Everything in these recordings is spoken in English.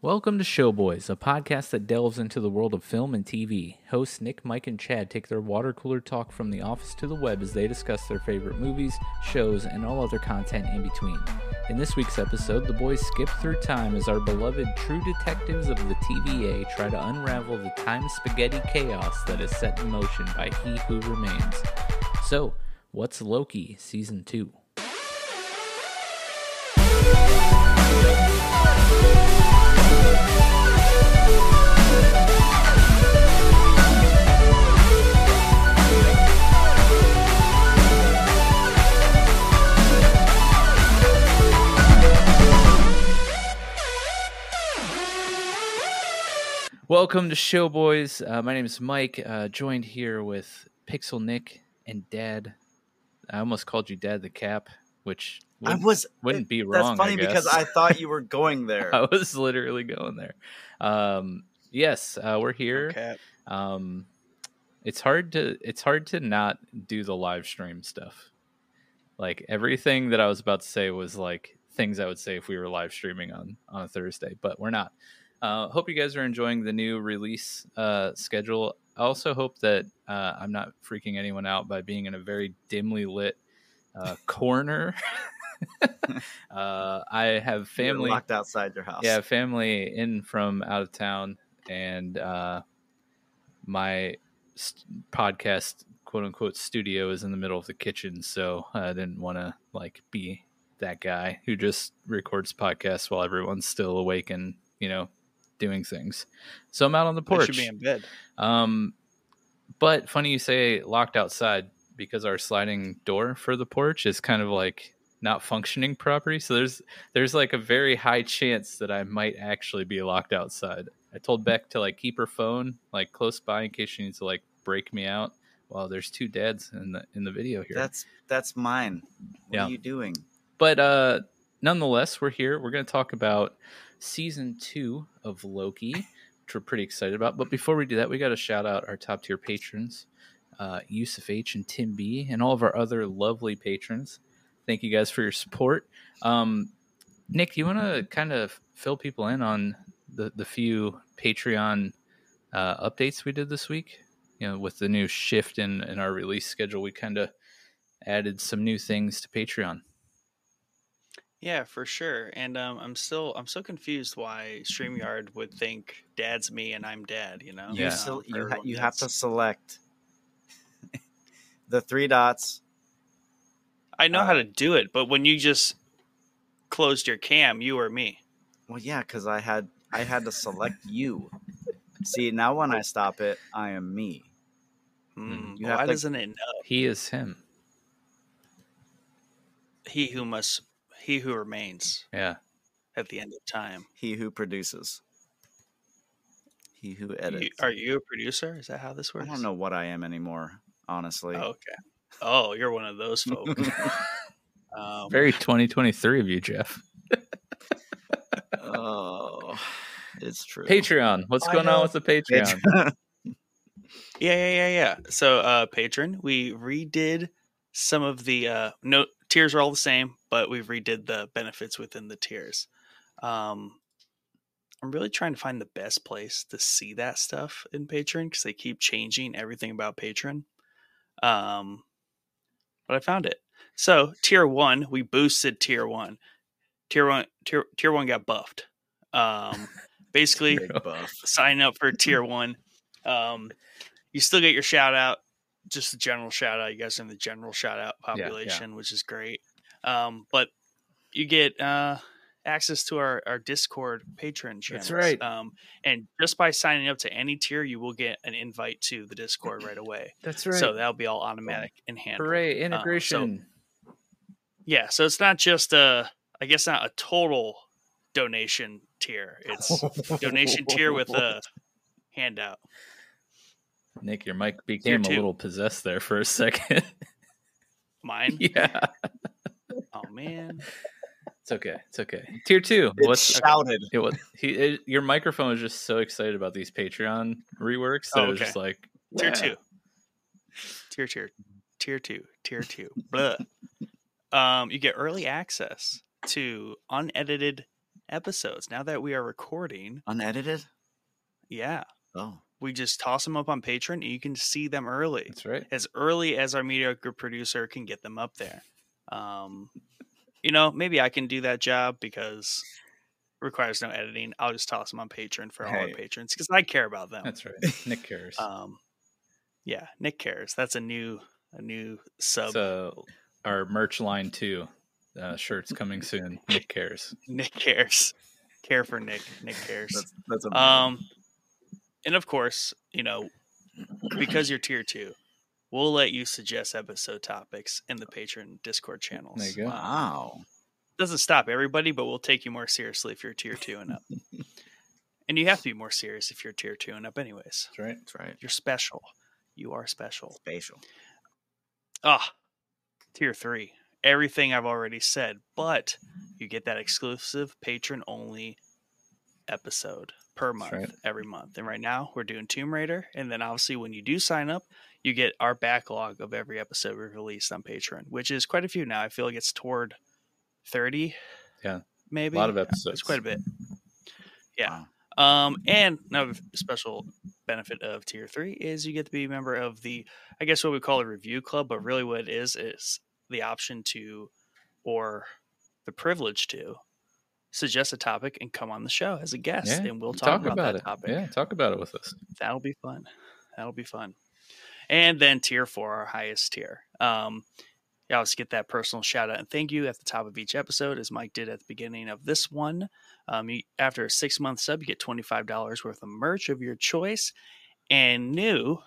Welcome to Showboys, a podcast that delves into the world of film and TV. Hosts Nick, Mike, and Chad take their water cooler talk from the office to the web as they discuss their favorite movies, shows, and all other content in between. In this week's episode, the boys skip through time as our beloved true detectives of the TVA try to unravel the time spaghetti chaos that is set in motion by He Who Remains. So, what's Loki Season 2? Welcome to Showboys. Uh, my name is Mike, uh, joined here with Pixel Nick and Dad. I almost called you Dad the Cap, which I wouldn't, was wouldn't be That's wrong. funny I because. I thought you were going there. I was literally going there. Um, yes, uh, we're here. Okay. Um, it's hard to it's hard to not do the live stream stuff. Like everything that I was about to say was like things I would say if we were live streaming on on a Thursday, but we're not. Uh, hope you guys are enjoying the new release uh, schedule. I also hope that uh, I'm not freaking anyone out by being in a very dimly lit uh, corner. uh, I have You're family locked outside your house. yeah, family in from out of town, and uh, my st- podcast quote unquote studio is in the middle of the kitchen, so I didn't want to like be that guy who just records podcasts while everyone's still awake and you know doing things. So I'm out on the I porch. should be in bed. Um, but funny you say locked outside because our sliding door for the porch is kind of like not functioning properly. So there's there's like a very high chance that I might actually be locked outside. I told Beck to like keep her phone like close by in case she needs to like break me out. Well, there's two dads in the in the video here. That's that's mine. What Yeah. are you doing? but uh nonetheless we're here we're going to talk about season two of loki which we're pretty excited about. But before we do that we got to shout out our top tier patrons uh, yusuf h and tim b and all of our other lovely patrons. Thank you guys for your support. Um, nick you want to kind of fill people in on the, the few patreon uh, updates we did this week? You know with the new shift in, in our release schedule we kind of added some new things to patreon Yeah, for sure. And um, I'm still I'm so confused why Streamyard would think Dad's me and I'm Dad. You know, Yeah. You, you, ha- you have to select the three dots. I know uh, how to do it, but when you just closed your cam, you or me. Well, yeah, because I had I had to select you. See, now when I stop it, I am me. Mm, why to- doesn't it know? he is him He who must, he who remains yeah at the end of time. He who produces. He who You, edits. are you a producer? Is that how this works? I don't know what I am anymore, honestly. Oh, okay. Oh, you're one of those folk. um, Very 2023 of you, Jeff. oh, it's true. Patreon. What's I going on with the Patreon? Yeah, yeah, yeah, yeah. So, uh, patron, we redid some of the uh, no tiers are all the same, but we've redid the benefits within the tiers. Um, I'm really trying to find the best place to see that stuff in Patreon because they keep changing everything about Patreon. Um, but I found it. So, tier one, we boosted tier one. Tier one, tier tier one got buffed. Um, basically, buff. sign up for tier one. Um, you still get your shout out, just the general shout out. You guys are in the general shout out yeah. population, which is great. Um, but you get uh, access to our, our Discord patron channels. That's right. Um, and just by signing up to any tier, you will get an invite to the Discord right away. That's right. So that'll be all automatic and handled. Hooray, integration. Yeah, so it's not just a, I guess not a total donation tier. It's donation tier with a handout. Nick, your mic became a little possessed there for a second. Mine. yeah. Oh man. It's okay. It's okay. Tier two. It What's shouted. it was he it, your microphone was just so excited about these Patreon reworks that Oh, it was just like Tier "Yeah." two. Tier tier. Tier two. Tier two. Blah. Um, you get early access to unedited episodes. Now that we are recording, Unedited? yeah, Oh. We just toss them up on Patreon and you can see them early. That's right. as early as our mediocre producer can get them up there. Um, you know, maybe I can do that job because it requires no editing. I'll just toss them on Patreon for all our patrons because I care about them. That's right. Nick cares. Um, yeah, Nick cares. That's a new a new sub. so our merch line too. Uh, shirts coming soon. Nick cares. Nick cares. Care for Nick. Nick cares. That's that's a Um, and of course, you know, because you're tier two, we'll let you suggest episode topics in the patron Discord channels. There you go. Wow. doesn't stop everybody, but we'll take you more seriously if you're tier two and up. and you have to be more serious if you're tier two and up, anyways. That's right. That's right. You're special. You are special. Spatial. Ah, tier three. Everything I've already said, but you get that exclusive patron only episode per month right. every month. And right now we're doing Tomb Raider. And then obviously when you do sign up, you get our backlog of every episode we've released on Patreon, which is quite a few now. I feel like it's toward 30. Yeah. Maybe. A lot of Yeah, episodes. It's quite a bit. Yeah. Wow. Um, and another special benefit of tier three is you get to be a member of the, I guess what we call a review club, but really what it is is the option to, or the privilege to, suggest a topic and come on the show as a guest, Yeah, and we'll talk, about, that it. topic. Yeah, talk about it with us. That'll be fun. That'll be fun. And then tier four, our highest tier. Um, you always get that personal shout out and thank you at the top of each episode, as Mike did at the beginning of this one. Um, you, after a six month sub, you get $25 worth of merch of your choice. And new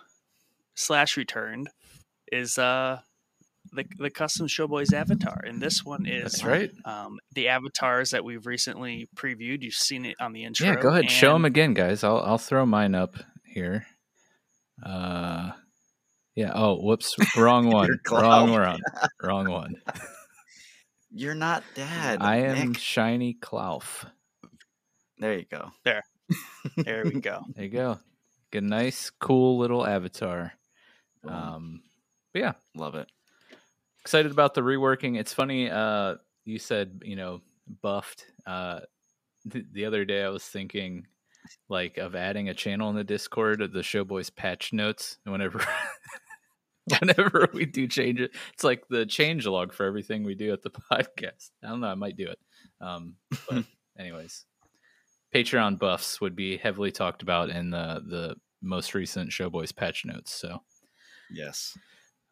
slash returned is uh, the, the custom Showboys avatar. And this one is That's right. um, the avatars that we've recently previewed. You've seen it on the intro. Yeah, go ahead. Show them again, guys. I'll I'll throw mine up here. Uh, yeah. Oh, whoops. Wrong one. Your wrong one. Wrong one. You're not dad. I am Nick. shiny Klauf. There you go. There there we go. There you go. Get a nice, cool little avatar. Um, but yeah, Love it. Excited about the reworking. It's funny. Uh, you said you know buffed. Uh, th- the other day I was thinking like of adding a channel in the Discord of the Showboys patch notes. Whenever, whenever we do change it, it's like the change log for everything we do at the podcast. I don't know. I might do it. Um, but anyways, Patreon buffs would be heavily talked about in the the most recent Showboys patch notes. So. Yes.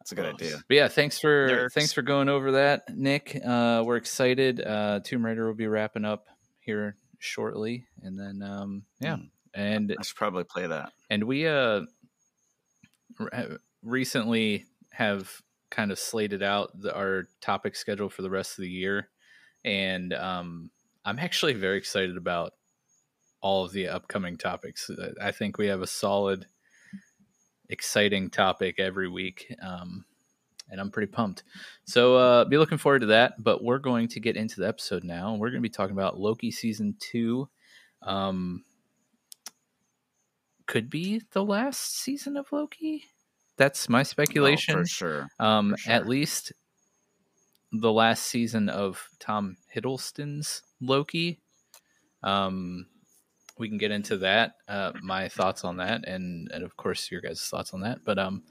That's a good idea. But yeah, thanks for Nerfs. thanks for going over that, Nick. Uh, we're excited. Uh, Tomb Raider will be wrapping up here shortly, and then um, yeah, Hmm. and I should probably play that. and we uh re- recently have kind of slated out the, our topic schedule for the rest of the year, and um, I'm actually very excited about all of the upcoming topics. I think we have a solid, exciting topic every week, um, and I'm pretty pumped. So uh, be looking forward to that. But we're going to get into the episode now. We're going to be talking about Loki season two. Um, could be the last season of Loki. That's my Oh, speculation. for sure. Um, For at least the last season of Tom Hiddleston's Loki. Um, we can get into that. Uh, my thoughts on that, and and of course your guys' thoughts on that. But um,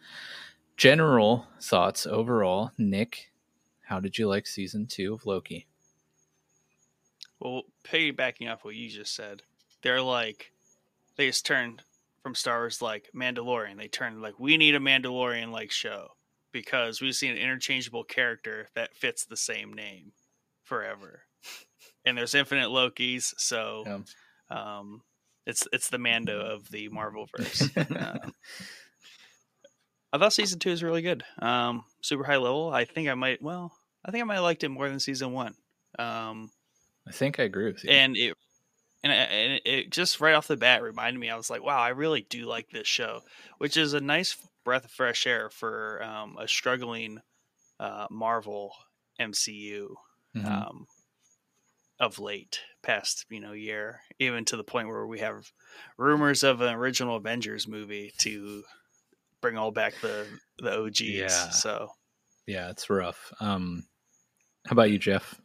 general thoughts overall, Nick. How did you like season two of Loki? Well, piggybacking off what you just said, they're like, they just turned from Star Wars like Mandalorian. They turned like, we need a Mandalorian like show because we've seen an interchangeable character that fits the same name forever. And there's infinite Lokis, so Yeah. Um, it's it's the Mando of the Marvel verse. Um, I thought season two is really good. Um, super high level. I think I might. Well, I think I might have liked it more than season one. Um, I think I agree with you. and it and it, and it- just right off the bat reminded me. I was like, wow, I really do like this show, which is a nice breath of fresh air for um, a struggling uh, Marvel MCU Mhm. um, of late, past you know year, even to the point where we have rumors of an original Avengers movie to bring all back the the OGs. Yeah. So yeah, it's rough. Um, how about you, Jeff?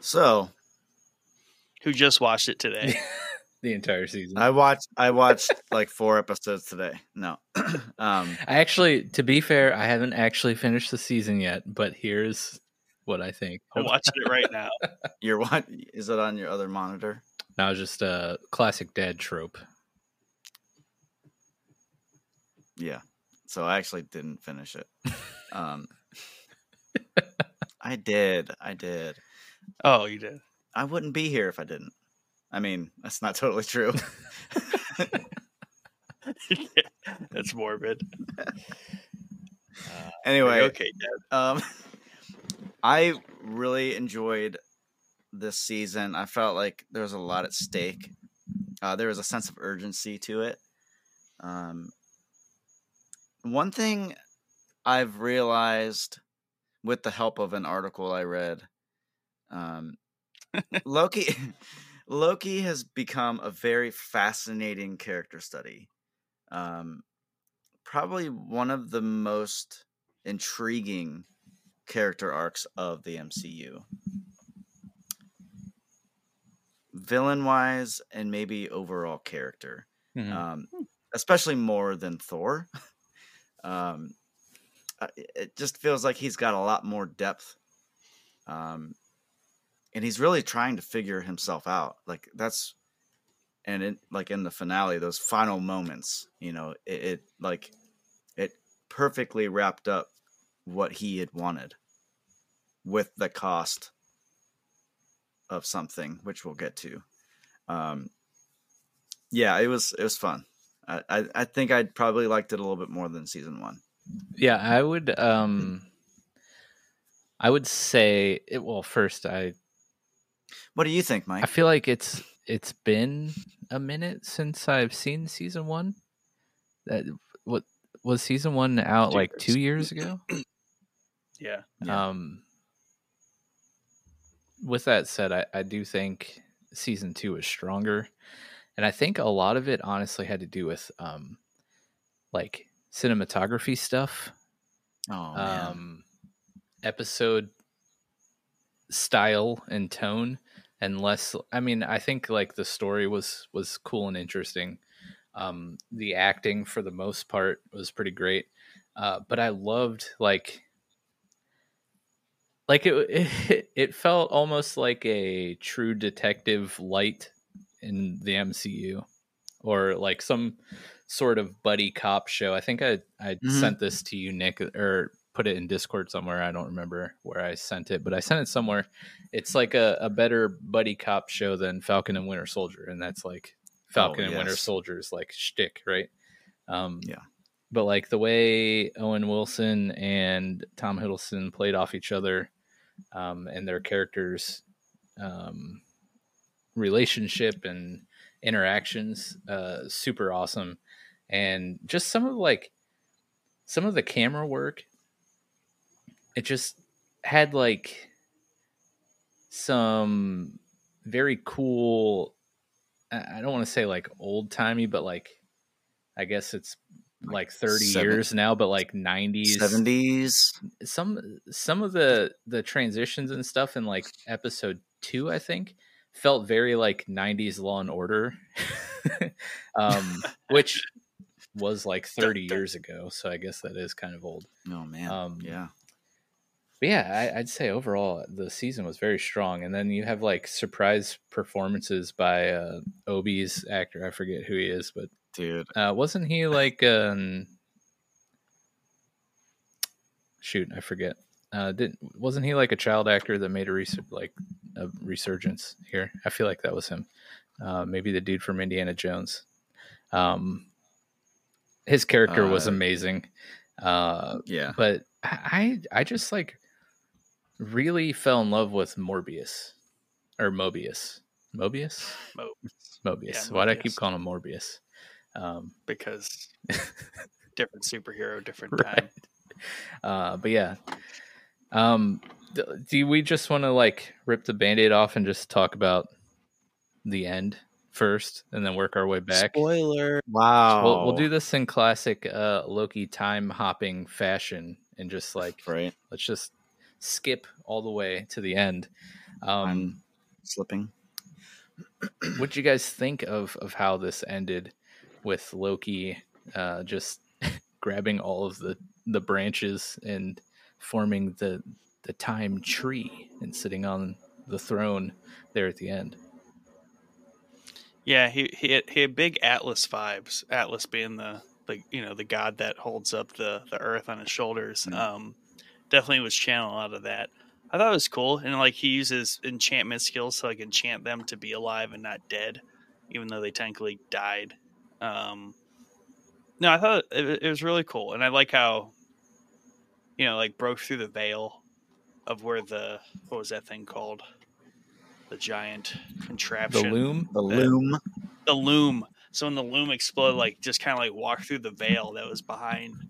So, who just watched it today. the entire season. I watched I watched like four episodes today. No. um I actually, to be fair, I haven't actually finished the season yet, but here's what I think. I'm watching it right now. you're what is it on your other monitor? Now, just a classic dad trope. Yeah. So I actually didn't finish it. Um I did. I did. Oh, you did. I wouldn't be here if I didn't. I mean, that's not totally true. That's morbid. anyway, okay, Dad. Um, I really enjoyed this season. I felt like there was a lot at stake. Uh, there was a sense of urgency to it. Um, one thing I've realized with the help of an article I read, um, Loki, Loki has become a very fascinating character study. Um, probably one of the most intriguing character arcs of the MCU. Villain wise, and maybe overall character, Mhm. um, especially more than Thor. um, it- it just feels like he's got a lot more depth. Um, and he's really trying to figure himself out. Like that's, and it like in the finale, those final moments, you know, it, it like it perfectly wrapped up what he had wanted with the cost of something, which we'll get to. Um, yeah, it was it was fun. I, I I think I probably liked it a little bit more than season one. Yeah, I would. Um, I would say. It, well, first, I What do you think, Mike? I feel like it's it's been a minute since I've seen season one. That what was season one out Two like years. two years ago? Yeah. Yeah. Um, with that said, I, I do think season two is stronger, and I think a lot of it honestly had to do with um, like cinematography stuff, Oh man, um, episode style and tone, and less. I mean, I think like the story was was cool and interesting. Um, the acting for the most part was pretty great, uh, but I loved like like it, it it felt almost like a true detective light in the MCU or like some sort of buddy cop show. I think I I Mhm. sent this to you Nick or put it in Discord somewhere. I don't remember where I sent it, but I sent it somewhere. It's like a, a better buddy cop show than Falcon and Winter Soldier and that's like Falcon and Winter yes. Soldier's like shtick, right? Um Yeah. But like the way Owen Wilson and Tom Hiddleston played off each other, um, and their characters' um, relationship and interactions, uh, super awesome. And just some of like some of the camera work, it just had like some very cool. I don't want to say like old timey, but like I guess it's like 30 seven- years now, but like 90s seventies. some some of the the transitions and stuff in like episode two i think felt very like 90s law and order um which was like 30 years ago so i guess that is kind of old Oh man, Um, yeah. but yeah I, i'd say overall the season was very strong and then you have like surprise performances by uh obi's actor i forget who he is but Dude, uh, wasn't he like um shoot, I forget. Uh, didn't wasn't he like a child actor that made a res- like a resurgence here? I feel like that was him. Uh, maybe the dude from Indiana Jones. Um, his character was Uh, amazing. Uh, yeah. but I I just like really fell in love with Morbius or Mobius. Mobius? Mo- Mobius. Yeah, Why do I keep calling him Morbius? Um, because different superhero, different Right. time. uh, but yeah. Um, d- do we just want to like rip the band-aid off and just talk about the end first and then work our way back? Spoiler. Wow. We'll, we'll do this in classic uh, Loki time hopping fashion and just like right. let's just skip all the way to the end. Um, I'm slipping. what you guys think of of how this ended with Loki uh, just grabbing all of the the branches and forming the the time tree and sitting on the throne there at the end. Yeah, he he had, he had big Atlas vibes. Atlas being the the you know the god that holds up the the earth on his shoulders. Mhm. Um, definitely was channeling out of that. I thought it was cool, and like he uses enchantment skills to like enchant them to be alive and not dead, even though they technically died. Um, no, I thought it, it was really cool, and I like how you know like broke through the veil of where the what was that thing called the giant contraption. The loom. The Yeah. loom. the loom. So when the loom exploded, like just kind of like walked through the veil that was behind,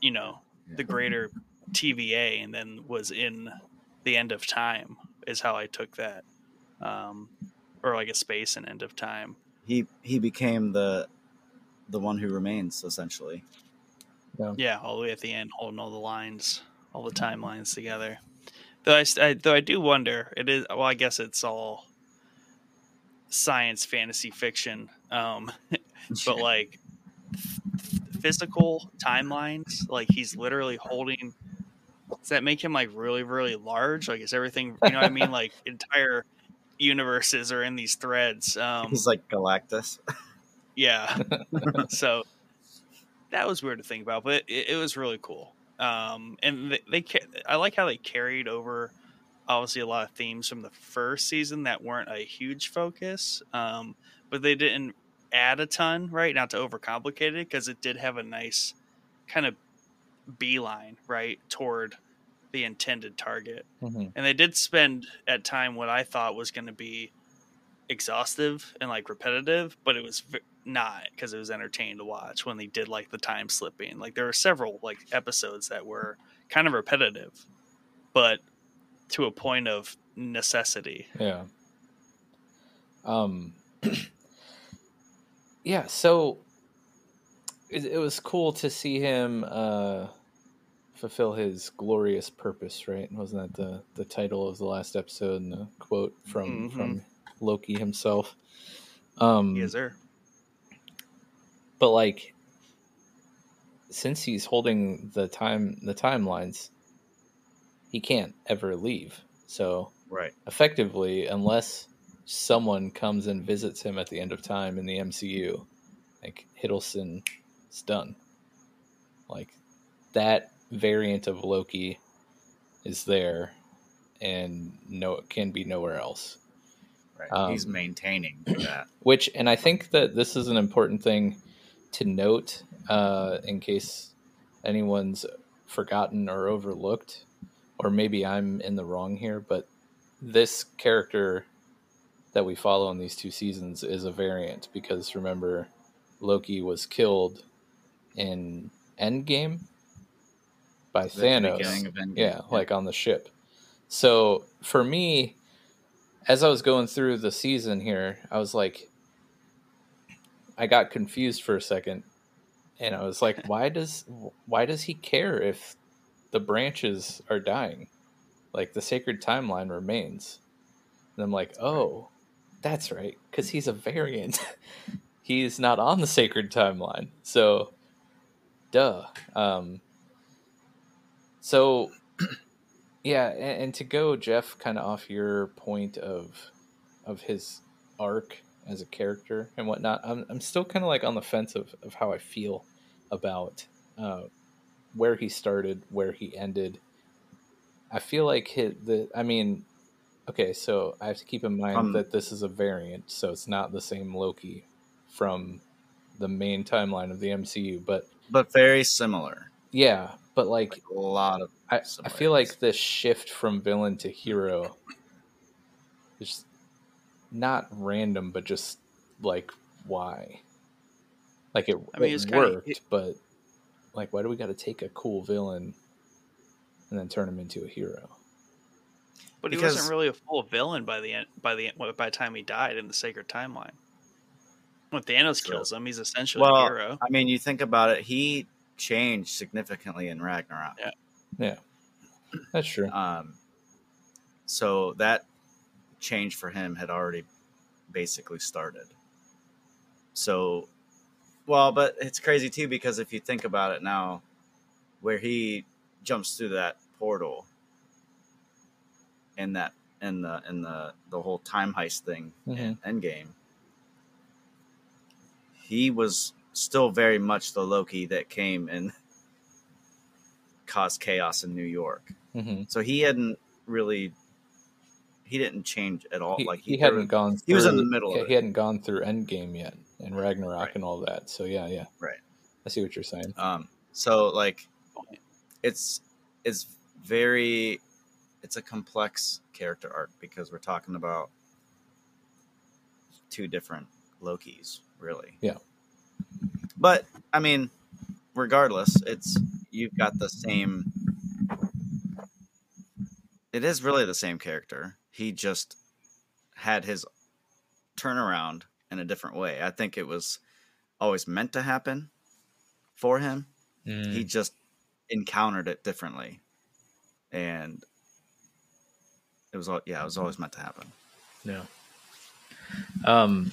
you know, the greater TVA, and then was in the end of time. Is how I took that, um, or like a space and end of time. He he became the the one who remains essentially. Yeah, all the way at the end, holding all the lines, all the timelines together. Though I, I though I do wonder, it is well, I guess it's all science fantasy fiction. Um, but like physical timelines like he's literally holding does that make him like really really large like is everything you know what i mean like entire universes are in these threads um He's like Galactus. yeah. So that was weird to think about but it, it was really cool. Um and they, they i like how they carried over obviously a lot of themes from the first season that weren't a huge focus um but they didn't add a ton right? Not to overcomplicate it because it did have a nice kind of beeline right toward the intended target Mhm. and they did spend at time what I thought was going to be exhaustive and like repetitive, but it was v- not because it was entertaining to watch when they did like the time slipping. Like there were several like episodes that were kind of repetitive, but to a point of necessity. Yeah. Um. yeah. So it, it was cool to see him uh, fulfill his glorious purpose. Right? Wasn't that the the title of the last episode and the quote from Mhm. from Loki himself? Um. Yes, sir. but like since he's holding the time the timelines he can't ever leave so Right. effectively unless someone comes and visits him at the end of time in the mcu like hiddleston is done like that variant of loki is there and no it can be nowhere else Right. He's Um, maintaining that. which and i think that this is an important thing to note uh, in case anyone's forgotten or overlooked or maybe i'm in the wrong here but this character that we follow in these two seasons is a variant because remember loki was killed in endgame by the thanos beginning yeah, like on the ship. So for me, as I was going through the season here, I was like, I got confused for a second, and I was like, why does why does he care if the branches are dying? Like the sacred timeline remains. And I'm like, oh, that's right, because he's a variant. he's not on the sacred timeline, so duh. Um, so yeah, and, and to go, Jeff, kind of off your point of of his arc as a character and whatnot, I'm I'm still kind of like on the fence of of how I feel about uh, where he started, where he ended. I feel like his, the I mean, okay, so I have to keep in mind Um, that this is a variant, so it's not the same Loki from the main timeline of the MCU, but But very similar. yeah, but like Like a lot of I, I feel like the shift from villain to hero is not random, but just like why? Like it, I mean, it it's kinda- worked, it- but like, why do we got to take a cool villain and then turn him into a hero? But he wasn't really a full villain by the end. By the by the time he died in the sacred timeline. When Thanos True. kills him, he's essentially Well, a hero. I mean, you think about it, he changed significantly in Ragnarok. Yeah. Yeah, that's true. Um, so that change for him had already basically started. So, well, but it's crazy too because if you think about it now, where he jumps through that portal in that in the in the the whole time heist thing in Endgame, he was still very much the Loki that came and caused chaos in New York. hmm So he hadn't really he didn't change at all. He, like he there hadn't gone. Through, he was in the middle of he hadn't gone through Endgame yet and Ragnarok Right. and all that. So yeah, yeah, Right. I see what you're saying. Um, so like, it's it's very it's a complex character arc because we're talking about two different Lokis, really. Yeah. But I mean, regardless, it's you've got the same. It is really the same character. He just had his turnaround in a different way. I think it was always meant to happen for him Mm. he just encountered it differently and it was all yeah it was always meant to happen No. Um,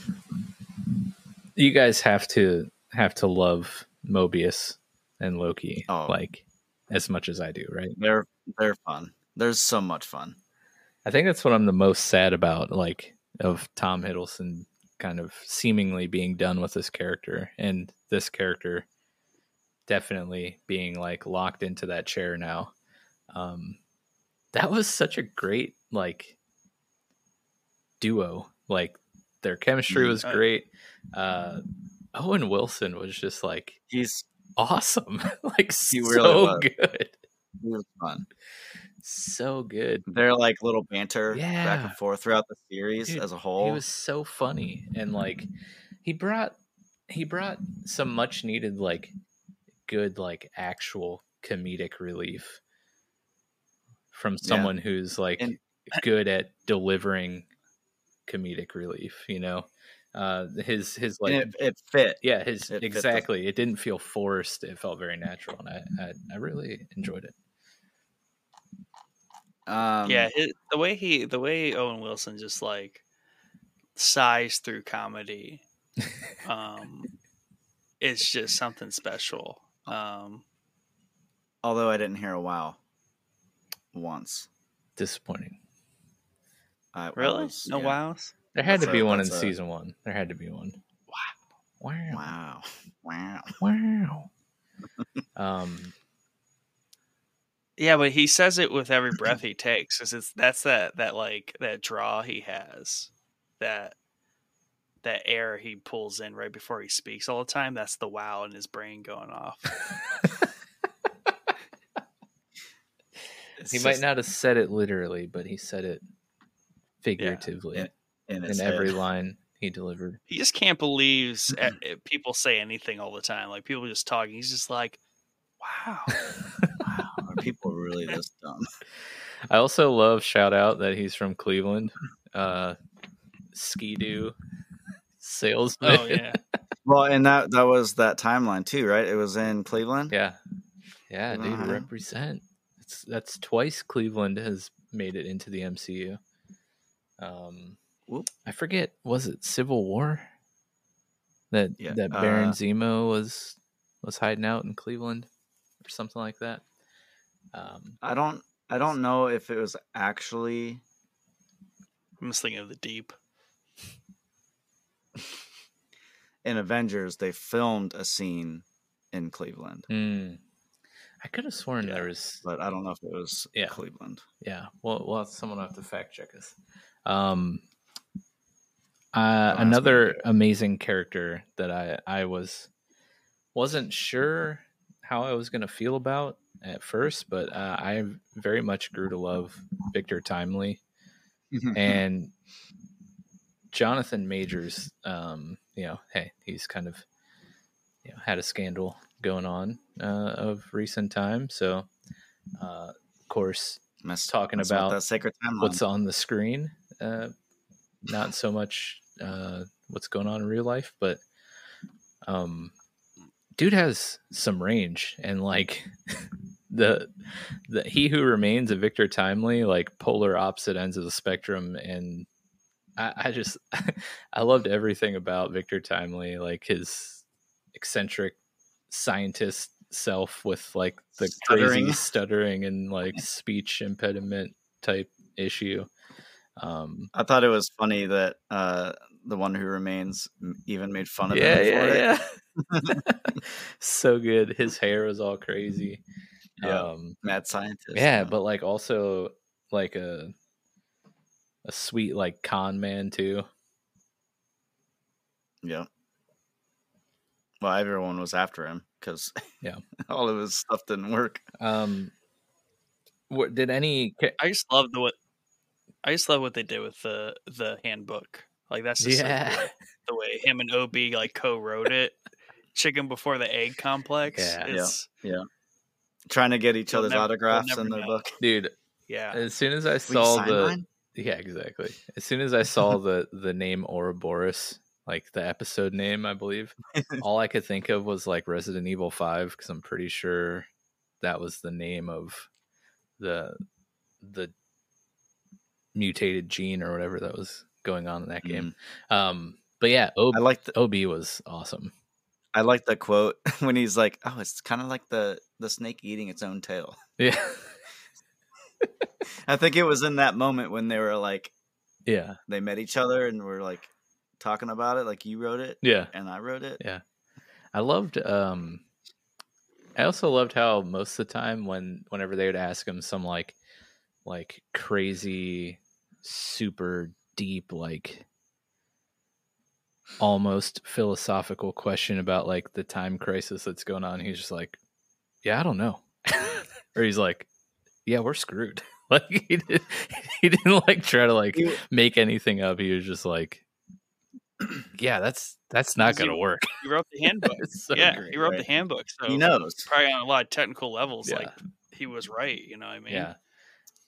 you guys have to have to love Mobius and Loki Oh. like as much as I do, right? they're they're fun there's so much fun I think that's what I'm the most sad about, like of Tom Hiddleston kind of seemingly being done with this character, and this character definitely being like locked into that chair now. Um, that was such a great like duo. Like their chemistry Mm. was Uh, great. Uh, Owen Wilson was just like he's awesome, like He so really good, he was fun so good. they're like little banter yeah. back and forth throughout the series Dude, as a whole He was so funny and like he brought he brought some much needed like good like actual comedic relief from Yeah. someone who's like And- good at delivering comedic relief, you know. Uh his his like it, it fit yeah, his it fit the- exactly. It didn't feel forced. It felt very natural and I I, I really enjoyed it. um yeah, it, the way he, the way Owen Wilson just like sighs through comedy, um, it's just something special. Um, although i didn't hear a wow once Disappointing. I, I really, was- no yeah. wows. There had That's to be a- one in a- season one. There had to be one. Wow. wow wow Wow. um, Yeah, but he says it with every breath he takes. Cause it's that's that that like that draw he has, that that air he pulls in right before he speaks all the time. That's the wow in his brain going off. It's he might not have said it literally, but he said it figuratively Yeah, in, in every line he delivered. He just can't believe s- eh, eh, people say anything all the time. Like people just talking. He's just like, wow. wow are people really this dumb I also love shout out that he's from Cleveland. Uh, Ski-Doo salesman. Oh yeah. Well, and that that was that timeline too, right? It was in Cleveland. yeah, yeah, dude, Uh-huh. represent. It's that's twice Cleveland has made it into the MCU. Um, Whoop. I forget. Was it Civil War? That Yeah, that Baron uh, Zemo was was hiding out in Cleveland or something like that. Um, I don't I don't know if it was actually I'm just thinking of the deep. in Avengers. They filmed a scene in Cleveland, hmm. I could have sworn Yeah. there was but I don't know if it was Yeah. Cleveland. Yeah, well, well, someone will have to fact check us. Um, uh, ask another amazing character that I I was wasn't sure how I was gonna feel about at first, but uh, I very much grew to love Victor Timely and Jonathan Majors. Um, you know, hey, he's kind of you know had a scandal going on uh, of recent time, so uh, of course Mess- talking about that sacred timeline. what's on the screen uh not so much uh what's going on in real life but um dude has some range and like the the he who remains of victor timely like polar opposite ends of the spectrum and I, I just I loved everything about Victor Timely, like his eccentric scientist self with like the Stuttering. crazy stuttering and like speech impediment type issue. Um, I thought it was funny that uh, the one who remains even made fun of yeah, him for yeah, it. yeah. so good. His hair was all crazy. Yeah. Um, Mad scientist. yeah, yeah. but like also like a a sweet like con man too. yeah. Well, everyone was after him because Yeah. all of his stuff didn't work. Um, what, did any? I just love the what I just love what they did with the the handbook. Like that's just so Yeah. cool. the way him and Ob like co-wrote it. Chicken before the egg complex. Yeah. Yeah. It's, Trying to get each You'll other's never- you'll autographs in their know. book. dude? yeah. As soon as I Will saw the mine? yeah, exactly. As soon as I saw the the name Ouroboros, like the episode name, I believe, all I could think of was like Resident Evil Five because I'm pretty sure that was the name of the the mutated gene or whatever that was going on in that game. Um, but yeah, Ob. I like the Ob was awesome. I like the quote when he's like, "Oh, it's kind of like the the snake eating its own tail." Yeah, I think it was in that moment when they were like yeah, they met each other and were like talking about it, like you wrote it yeah. and I wrote it. Yeah. I loved um I also loved how most of the time when whenever they would ask him some like like crazy super deep like almost philosophical question about like the time crisis that's going on he's just like yeah I don't know or he's like yeah we're screwed like he, did, he didn't like try to like make anything up he was just like yeah that's that's not gonna work He wrote the handbook. So yeah, great, he wrote right? the handbook. So He knows. probably on a lot of technical levels, Yeah. like he was right. You know what I mean? Yeah.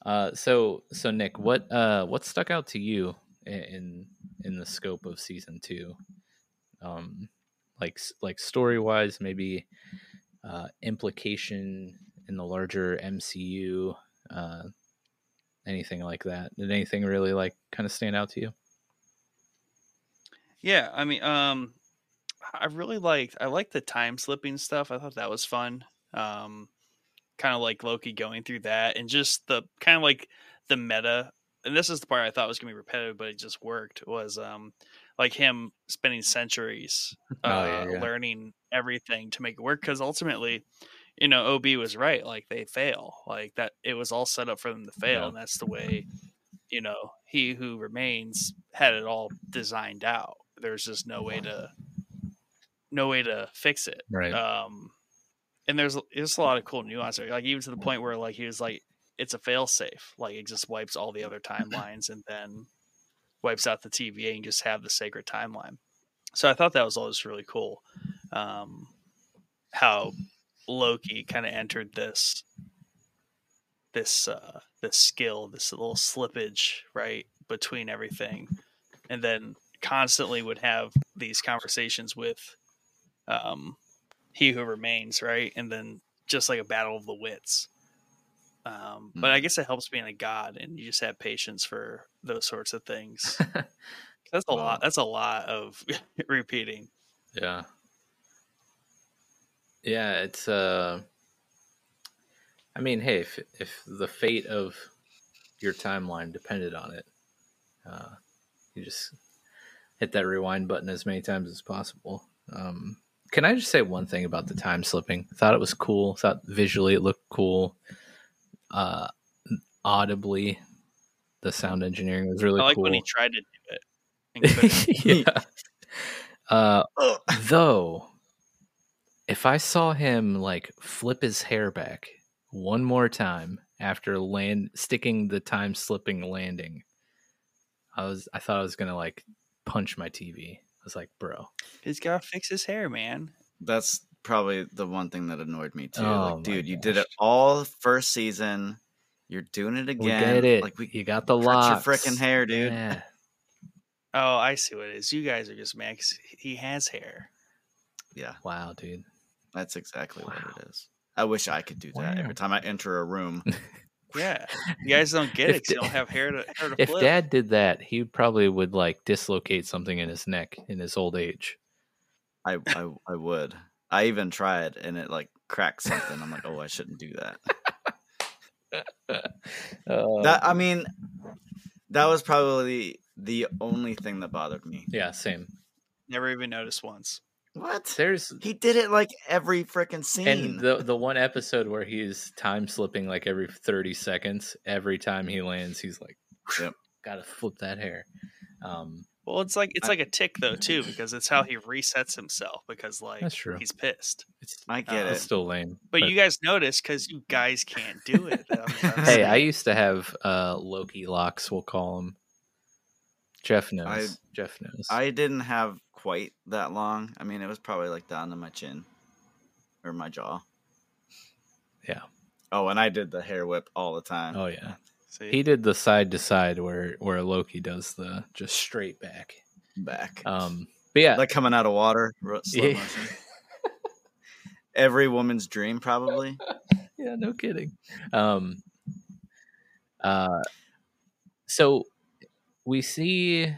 Uh, so so Nick, what uh what stuck out to you in in the scope of season two? Um, like like story wise, maybe uh, implication in the larger MCU, uh, anything like that. Did anything really like kind of stand out to you? Yeah, I mean, um, I really liked I liked the time slipping stuff. I thought that was fun. Um, kind of like Loki going through that, and just the kind of like the meta. And this is the part I thought was gonna be repetitive, but it just worked. Was um, like him spending centuries uh, Oh, yeah, yeah. learning everything to make it work. Because ultimately, you know, Ob was right. Like they fail. Like that. It was all set up for them to fail, Yeah. and that's the way. You know, he who remains had it all designed out. There's just no way to, no way to fix it. Right. Um, and there's there's a lot of cool nuance there. Like even to the point where like he was like, it's a fail safe. Like it just wipes all the other timelines and then wipes out the TVA and just have the sacred timeline. So I thought that was all just really cool. Um, how Loki kind of entered this this uh this skill, this little slippage, right, between everything. And then constantly would have these conversations with um he who remains, right? And then just like a battle of the wits. Um, but I guess it helps being a god and you just have patience for those sorts of things. That's a Wow. lot. That's a lot of repeating. Yeah. Yeah, it's uh I mean, hey, if if the fate of your timeline depended on it, uh you just hit that rewind button as many times as possible. Um can I just say one thing about the time slipping? Thought it was cool. Thought visually it looked cool. Uh audibly the sound engineering was really I like cool. when he tried to do it. yeah. Uh Though, if I saw him like flip his hair back one more time after land sticking the time slipping landing, I was I thought I was gonna like punch my TV. I was like, bro, He's got to fix his hair, man. That's probably the one thing that annoyed me too. Oh like, dude, you did it all first season. You're doing it we again. get it. Like we you got the cut locks. your freaking hair, dude. Yeah. Oh, I see what it is. You guys are just max. he has hair. Yeah, Wow, dude. that's exactly Wow. what it is. I wish I could do that Wow. every time I enter a room. Yeah, you guys don't get If it. 'cause you don't have hair to hair to If flip. Dad did that, he probably would like dislocate something in his neck in his old age. I, I I would. I even tried, and it like cracked something. I'm like, oh, I shouldn't do that. Uh, That I mean, that was probably the only thing that bothered me. yeah, same. Never even noticed once. What? There's He did it like every freaking scene. and the the one episode where he's time slipping like every 30 seconds every time he lands he's like Yep. gotta flip that hair um Well, it's like it's I- like a tick though too, because it's how he resets himself. Because like That's true. he's pissed. it's, I get Uh, it's it. still lame But, you guys notice because you guys can't do it. I mean, that's- hey i used to have uh loki locks we'll call him jeff knows I- jeff knows I didn't have quite that long. I mean, it was probably like down to my chin or my jaw. Yeah. Oh, and I did the hair whip all the time. oh yeah See? he did the side to side where where loki does the just straight back Back. um but yeah like coming out of water, slow Yeah. motion. Every woman's dream, probably. yeah, no kidding. Um, uh, so we see,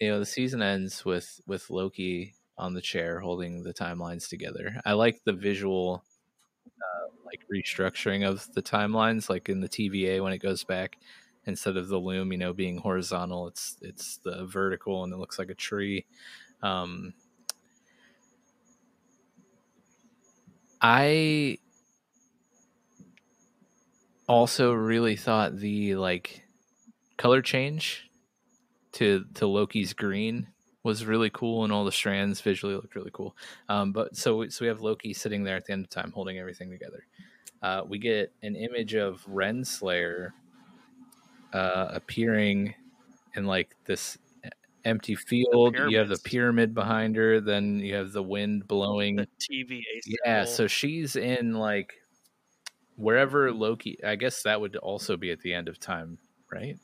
you know, the season ends with with Loki on the chair holding the timelines together. I like the visual, uh, like restructuring of the timelines, like in the TVA when it goes back. Instead of the loom, you know, being horizontal, it's it's the vertical, and it looks like a tree. Um, I also really thought the like color change to to Loki's green was really cool and all the strands visually looked really cool. Um, but so so we have Loki sitting there at the end of time holding everything together. Uh, we get an image of Renslayer uh, appearing in like this empty field. you have the pyramid behind her. Then you have the wind blowing. the TVA. Yeah, so she's in like wherever Loki. I guess that would also be at the end of time, right?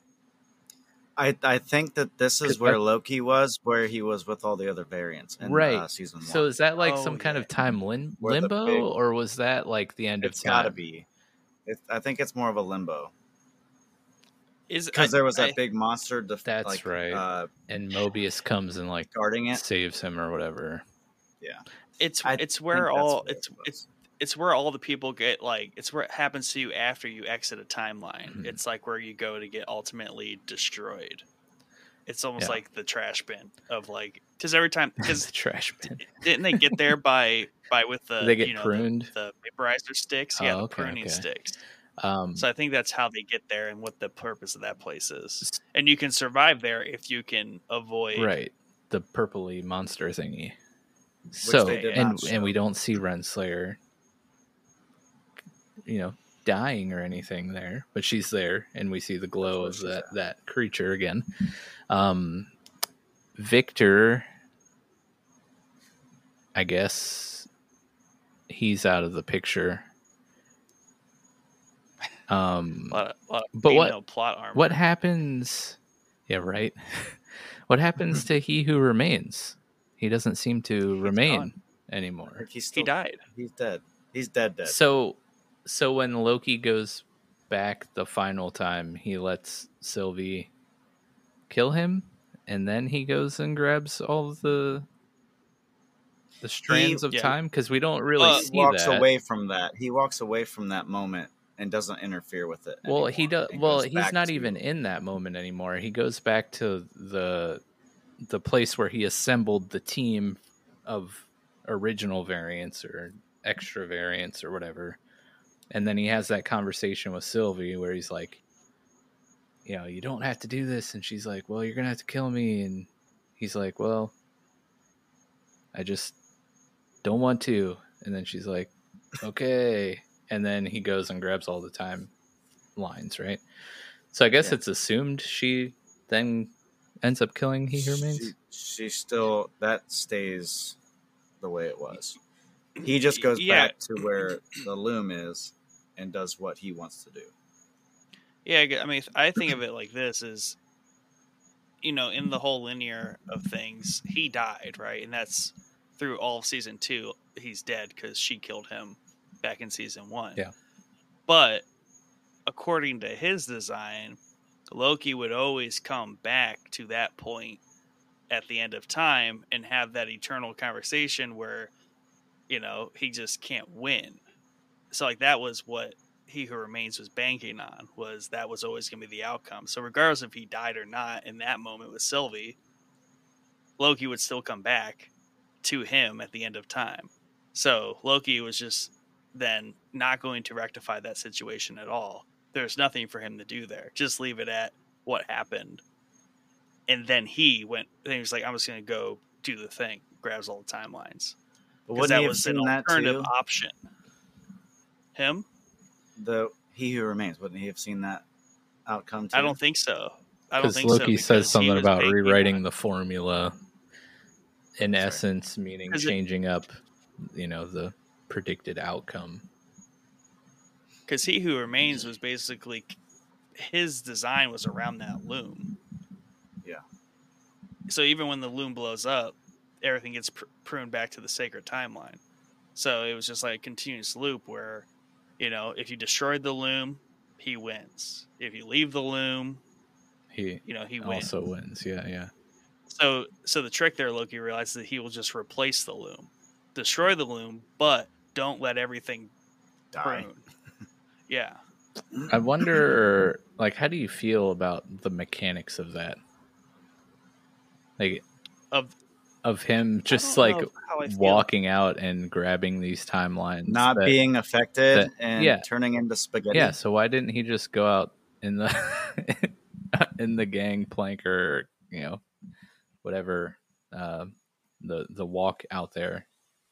I I think that this is where Loki was, where he was with all the other variants in Right. uh, season one. So is that like Oh, some kind of time lim- limbo, big- or was that like the end it's of time? It's got to be. It, I think it's more of a limbo is because there was that I- big monster. Def- That's like, right. Uh, And Mobius comes and like guarding it. saves him or whatever. Yeah, it's I it's where all what it it's was. It's where all the people get like it's where it happens to you after you exit a timeline. Mhm. It's like where you go to get ultimately destroyed. It's almost Yeah. like the trash bin of like because every time because the trash bin. didn't they get there by by with the They get you know, pruned? the, vaporizer sticks yeah Oh, the pruning okay. sticks Um, so i think that's how they get there and what the purpose of that place is and you can survive there if you can avoid right, the purpley monster thingy. So and and we don't see Renslayer, you know, dying or anything there, but she's there, and we see the glow of that at. that creature again. Um, Victor, I guess he's out of the picture. Um, a lot of, a lot of But what- plot armor what happens? Yeah, right. what happens to he who remains? He doesn't seem to remain gone. anymore. Like, he's he died He's dead. He's dead. Dead. So, so when Loki goes back the final time, he lets Sylvie kill him, and then he goes and grabs all the the strands of yeah. time because we don't really Uh, he see walks that. away from that. He walks away from that moment and doesn't interfere with it. Well, he does. It Well, he's not to- even in that moment anymore. He goes back to the the place where he assembled the team of original variants or extra variants or whatever. And then he has that conversation with Sylvie where he's like, you know, you don't have to do this. And she's like, well, you're going to have to kill me. And he's like, well, I just don't want to. And then she's like, okay. And then he goes and grabs all the time lines, right? So I guess Yeah. it's assumed she then ends up killing He Remains. She, she still that stays the way it was. He just goes Yeah. back to where the loom is and does what he wants to do. Yeah, I mean, I think of it like this: is you know, in the whole linear of things, he died, right? And that's through all of season two. He's dead because she killed him back in season one. Yeah. But according to his design, Loki would always come back to that point at the end of time and have that eternal conversation where, you know, he just can't win. So like that was what he who remains was banking on was that was always going to be the outcome. So regardless if he died or not in that moment with Sylvie, Loki would still come back to him at the end of time. So Loki was just then not going to rectify that situation at all. There's nothing for him to do there. Just leave it at what happened. And then he went. Then he was like, "I'm just going to go do the thing." Grabs all the timelines. But Because that was an seen that alternative option. Him? The he who remains wouldn't he have seen that outcome? Too? I don't think so. I don't Because think so. Loki because says something about rewriting the formula. In Sorry. essence, meaning 'Cause it- changing up, you know, the predicted outcome. because he who remains was basically his design was around that loom. Yeah. So even when the loom blows up, everything gets pr- pruned back to the sacred timeline. So it was just like a continuous loop where, you know, if you destroyed the loom, he wins. If you leave the loom, He you know, he wins. also wins. Yeah, yeah. So so the trick there, Loki realizes that he will just replace the loom, destroy the loom, but don't let everything Die. prune. yeah. I wonder, like, how do you feel about the mechanics of that? Like, Of of him just like know how I feel. walking out and grabbing these timelines. Not that- being affected that- and yeah. turning into spaghetti. Yeah, so why didn't he just go out in the in the gang plank or you know whatever uh, the the walk out there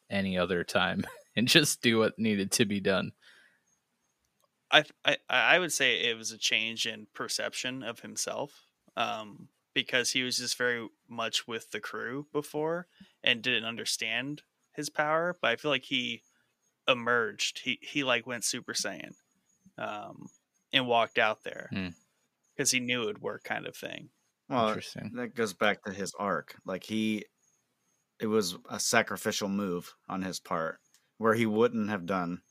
any other time and just do what needed to be done? I, I I would say it was a change in perception of himself, um, because he was just very much with the crew before and didn't understand his power. But I feel like he emerged. He he like went Super Saiyan, um, and walked out there Hmm. because he knew it would work, kind of thing. Well, Interesting. that goes back to his arc. Like he, it was a sacrificial move on his part where he wouldn't have done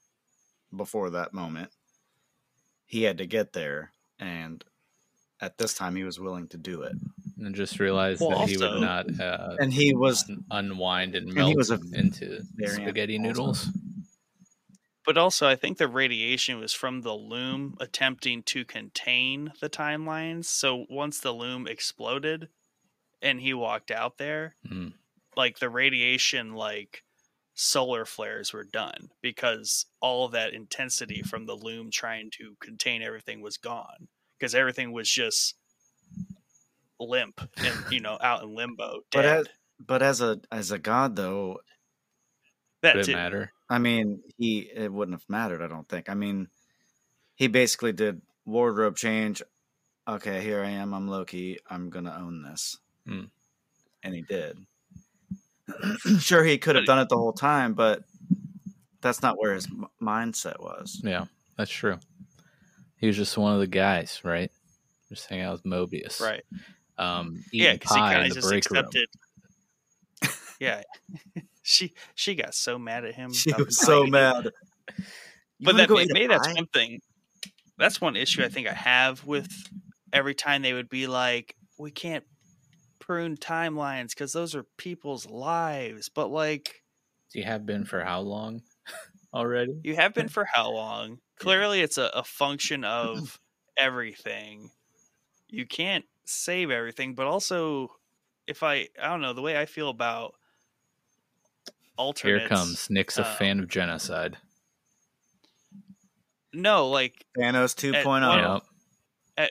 before that moment. He had to get there, and at this time, he was willing to do it. And just realized Well, that he would not uh, And he was unwind and and melt he was a into variant spaghetti also. noodles. But also, I think the radiation was from the loom attempting to contain the timelines. So once the loom exploded and he walked out there, Mm. like the radiation, like solar flares were done because all of that intensity from the loom trying to contain everything was gone because everything was just limp and, you know, out in limbo. But as, but as a as a god, though, that Did it too. matter? I mean, he it wouldn't have mattered. I don't think. I mean, he basically did wardrobe change. Okay, here I am. I'm Loki. I'm gonna own this, Hmm. and he did. sure, he could have done it the whole time, but that's not where his m- mindset was. Yeah, that's true. He was just one of the guys, right? Just hanging out with Mobius. Right. Um, yeah, because he kind of just break room. accepted. yeah, she she got so mad at him. She was so mad. But that go may- maybe that's one thing. That's one issue I think I have with every time they would be like, "We can't prune timelines because those are people's lives." But like, Do You have been for how long already? you have been for how long? Clearly, it's a, a function of everything. You can't save everything, but also, if I I don't know the way I feel about alternates. Here comes Nick's a um, fan of genocide. No, like Thanos oh. 2.0. one- Yep.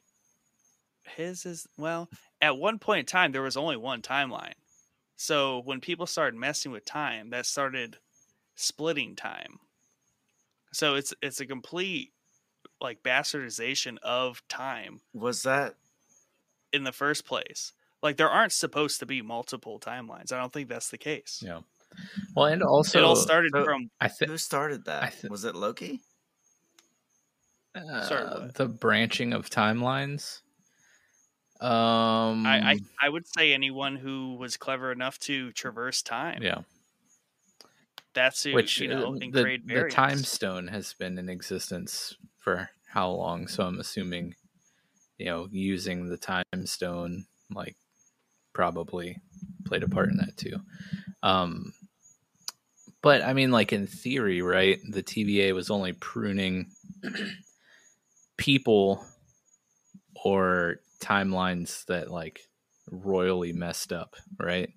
his is well at one point in time there was only one timeline so when people started messing with time that started splitting time so it's it's a complete like bastardization of time Was that in the first place like there aren't supposed to be multiple timelines i don't think that's the case Yeah. Well, and also it all started so- from I think who started that? I thi- was it Loki? Sorry, uh, what? the branching of timelines. Um, I, I i would say anyone who was clever enough to traverse time yeah, that's which you know uh, the, create the time stone has been in existence for how long. So I'm assuming, you know, using the time stone like probably played a part in that too. Um, but I mean, like in theory, right? The TVA was only pruning people or timelines that like royally messed up, right?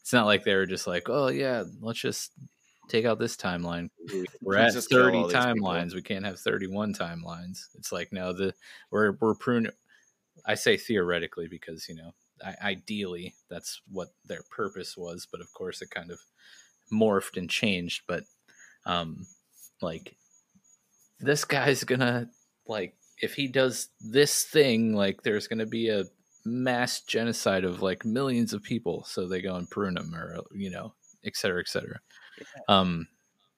It's not like they were just like, oh yeah, let's just take out this timeline. We're at thirty timelines. We can't have thirty-one timelines. It's like no, the we're we're pruning. I say theoretically because you know, I, ideally that's what their purpose was, but of course it kind of morphed and changed. But um, like this guy's gonna like if he does this thing, like there's gonna be a mass genocide of like millions of people. So they go and prune them or you know, et cetera, et cetera. Um,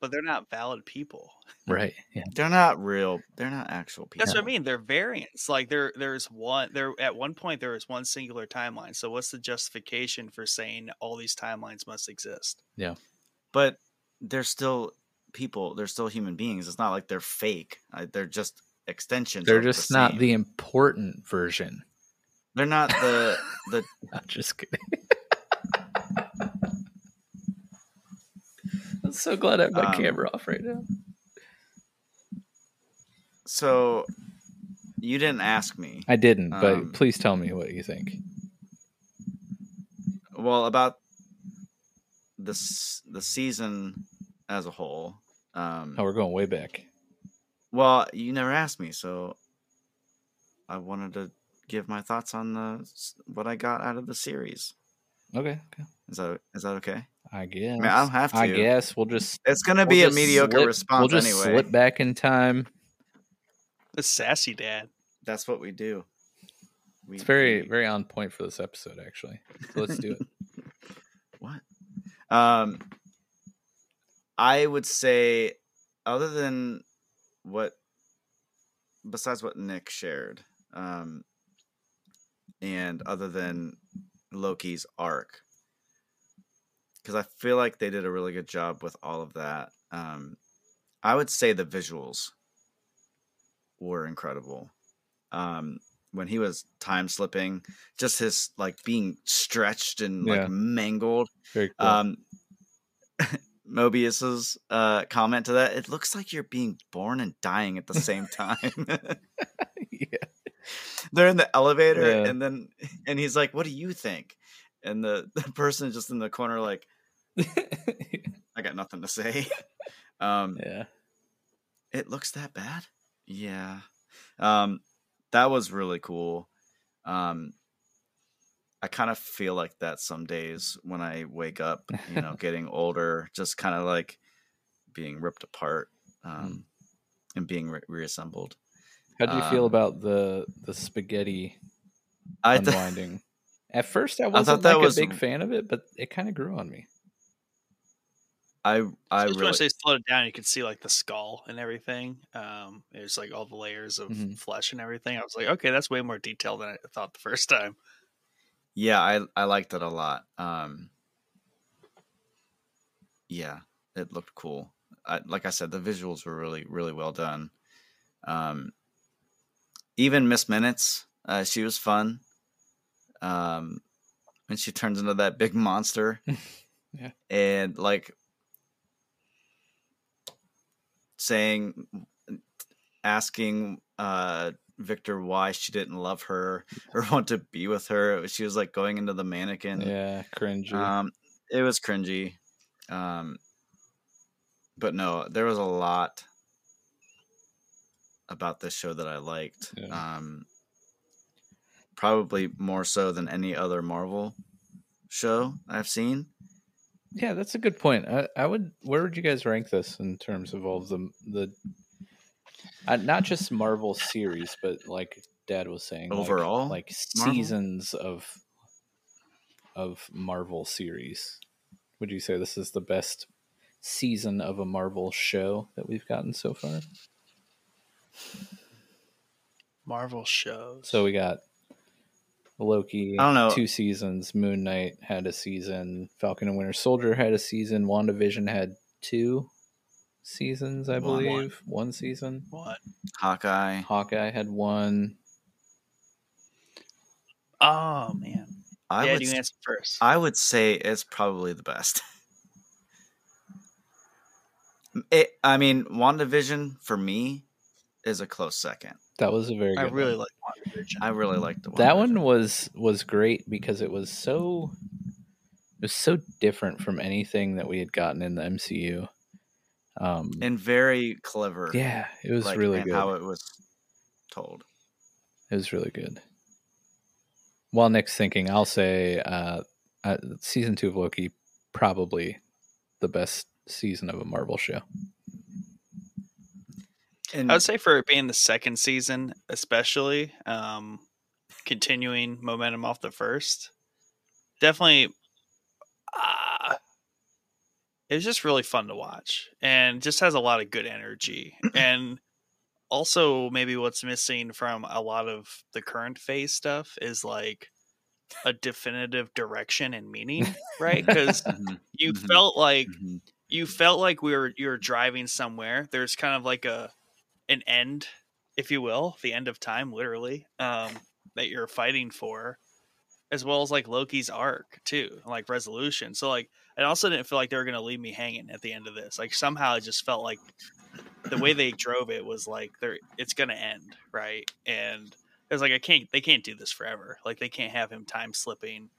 But they're not valid people. right? Yeah. They're not real. They're not actual people. That's what I mean. They're variants. Like there, there's one. There at one point there was one singular timeline. So what's the justification for saying all these timelines must exist? Yeah. But they're still people. They're still human beings. It's not like they're fake. They're just extensions. They're of the just not same. the important version. They're not the the. I'm just kidding. So glad I have my Um, camera off right now. So you didn't ask me. I didn't, but um, please tell me what you think. Well, about this the season as a whole. Um, Oh, we're going way back. Well, you never asked me, so I wanted to give my thoughts on the what I got out of the series. Okay, okay. Is that is that okay? I guess. I don't have I to. guess we'll just It's gonna we'll be a mediocre slip- response We'll just anyway. slip back in time. The sassy dad. That's what we do. We, It's very, we- very on point for this episode, actually. So let's do it. what? Um, I would say, other than what, besides what Nick shared, um, and other than Loki's arc, because I feel like they did a really good job with all of that. Um, I would say the visuals were incredible. Um, when he was time slipping, just his like being stretched and Yeah. like mangled. Cool. Um, Mobius's uh, comment to that: "It looks like you're being born and dying at the same time." yeah. They're in the elevator, Yeah. and then and he's like, "What do you think?" And the the person just in the corner, like, "I got nothing to say." um, yeah. it looks that bad. Yeah, um, that was really cool. Um, I kind of feel like that some days when I wake up, you know, getting older, just kind of like being ripped apart um, and being re- reassembled. How do you feel Um, about the the spaghetti I th- unwinding? At first, I wasn't that like was- a big fan of it, but it kind of grew on me. I I Just really once they slowed it down, you could see like the skull and everything. Um, there's like all the layers of Mhm. flesh and everything. I was like, okay, that's way more detailed than I thought the first time. yeah I I liked it a lot. Um, yeah, it looked cool. I, like I said, the visuals were really really well done. Um, even Miss Minutes, uh, she was fun. Um, when she turns into that big monster, Yeah. and like saying, asking uh Victor why she didn't love her or want to be with her. She was like going into the mannequin. Yeah, cringy. Um, it was cringy. Um, but no, there was a lot about this show that I liked. Yeah. Um, probably more so than any other Marvel show I've seen. Yeah, that's a good point. I, I would. Where would you guys rank this in terms of all of the the, uh, not just Marvel series, but like Dad was saying, Overall, like, Marvel? seasons of of Marvel series. Would you say this is the best season of a Marvel show that we've gotten so far? Marvel shows. So we got Loki, I don't know. two seasons. Moon Knight had a season. Falcon and Winter Soldier had a season. WandaVision had two seasons, I One. believe. One season. What? Hawkeye. Hawkeye had one. Oh man. I yeah, would you answer first. I would say it's probably the best. It, I mean, WandaVision for me is a close second. That was a very I really one. like WandaVision. I really liked the one. that one was was great because it was so it was so different from anything that we had gotten in the MCU. Um, and very clever. yeah, it was like, really good. how it was told. It was really good. While Nick's thinking, I'll say uh, uh, season two of Loki probably the best season of a Marvel show. And I would say for it being the second season, especially um, continuing momentum off the first, definitely. Uh, it was just really fun to watch, and just has a lot of good energy, and also maybe what's missing from a lot of the current phase stuff is like a definitive direction and meaning, right? Because Mhm, you Mhm. felt like mhm. you felt like we were you were driving somewhere. There's kind of like a an end, if you will, the end of time, literally, um, that you're fighting for, as well as like Loki's arc too, like resolution. So like, I also didn't feel like they were gonna leave me hanging at the end of this. Like somehow it just felt like the way they drove it was like they're it's gonna end, right? And it was like I can't they can't do this forever. Like they can't have him time slipping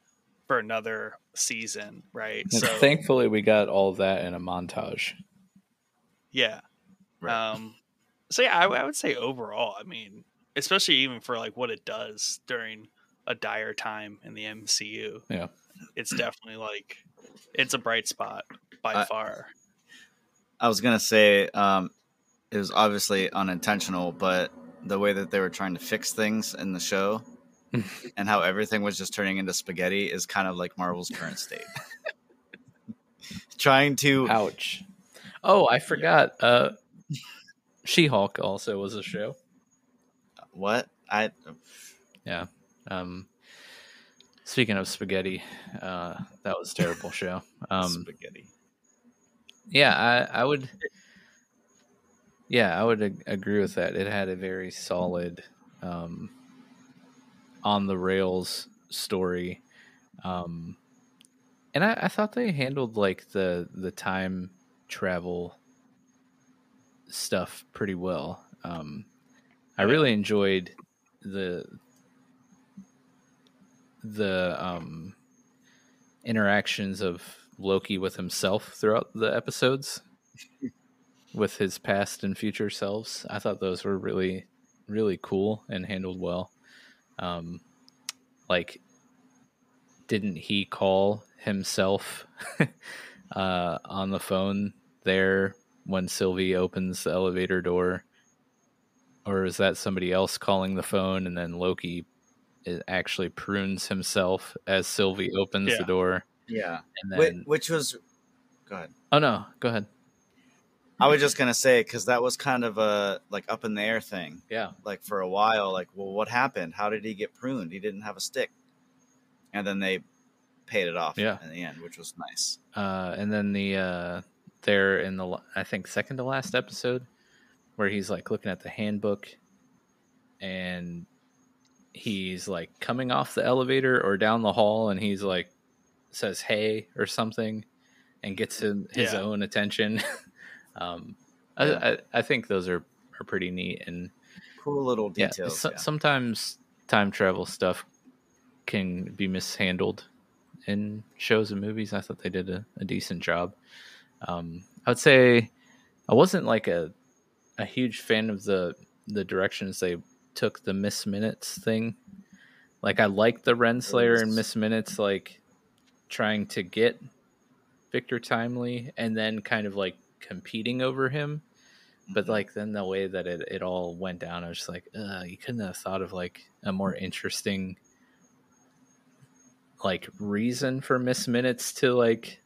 for another season, right? And So thankfully, we got all that in a montage. Yeah. Right. Um, so yeah, I, I would say overall, I mean, especially even for like what it does during a dire time in the MCU. Yeah. It's definitely like it's a bright spot by I- far. I was gonna say um, it was obviously unintentional, but the way that they were trying to fix things in the show and how everything was just turning into spaghetti is kind of like Marvel's current state. trying to Ouch. Oh, I forgot. Uh, She Hulk also was a show. what I Yeah. Um, speaking of spaghetti, uh, that was a terrible show. Um, spaghetti. yeah, I, I would. Yeah, I would ag- agree with that. It had a very solid, um, on the rails story, um, and I, I thought they handled like the the time travel stuff pretty well. Um, I really enjoyed the the um, interactions of Loki with himself throughout the episodes, with his past and future selves. I thought those were really, really cool and handled well. Um, like, didn't he call himself uh, on the phone there when Sylvie opens the elevator door? Or is that somebody else calling the phone and then Loki it actually prunes himself as Sylvie opens Yeah. the door? Yeah, And Whi- then, which was go ahead. oh no, go ahead. I was just gonna say because that was kind of a like up in the air thing. Yeah, Like for a while, like, well, what happened? How did he get pruned? He didn't have a stick, and then they paid it off Yeah. in the end, which was nice. uh, and then the uh, there in the I think second to last episode where he's like looking at the handbook and he's like coming off the elevator or down the hall and he's like says hey or something and gets him his Yeah. own attention um I, Yeah. I, I think those are are pretty neat and Cool little yeah, details. so- yeah. sometimes time travel stuff can be mishandled in shows and movies. I thought they did a, a decent job. Um, I would say I wasn't like a a huge fan of the the directions they took the Miss Minutes thing. Like I liked the Renslayer and Miss Minutes like trying to get Victor Timely and then kind of like competing over him but Mhm. like then the way that it, it all went down i was just like uh you couldn't have thought of like a more interesting like reason for miss minutes to like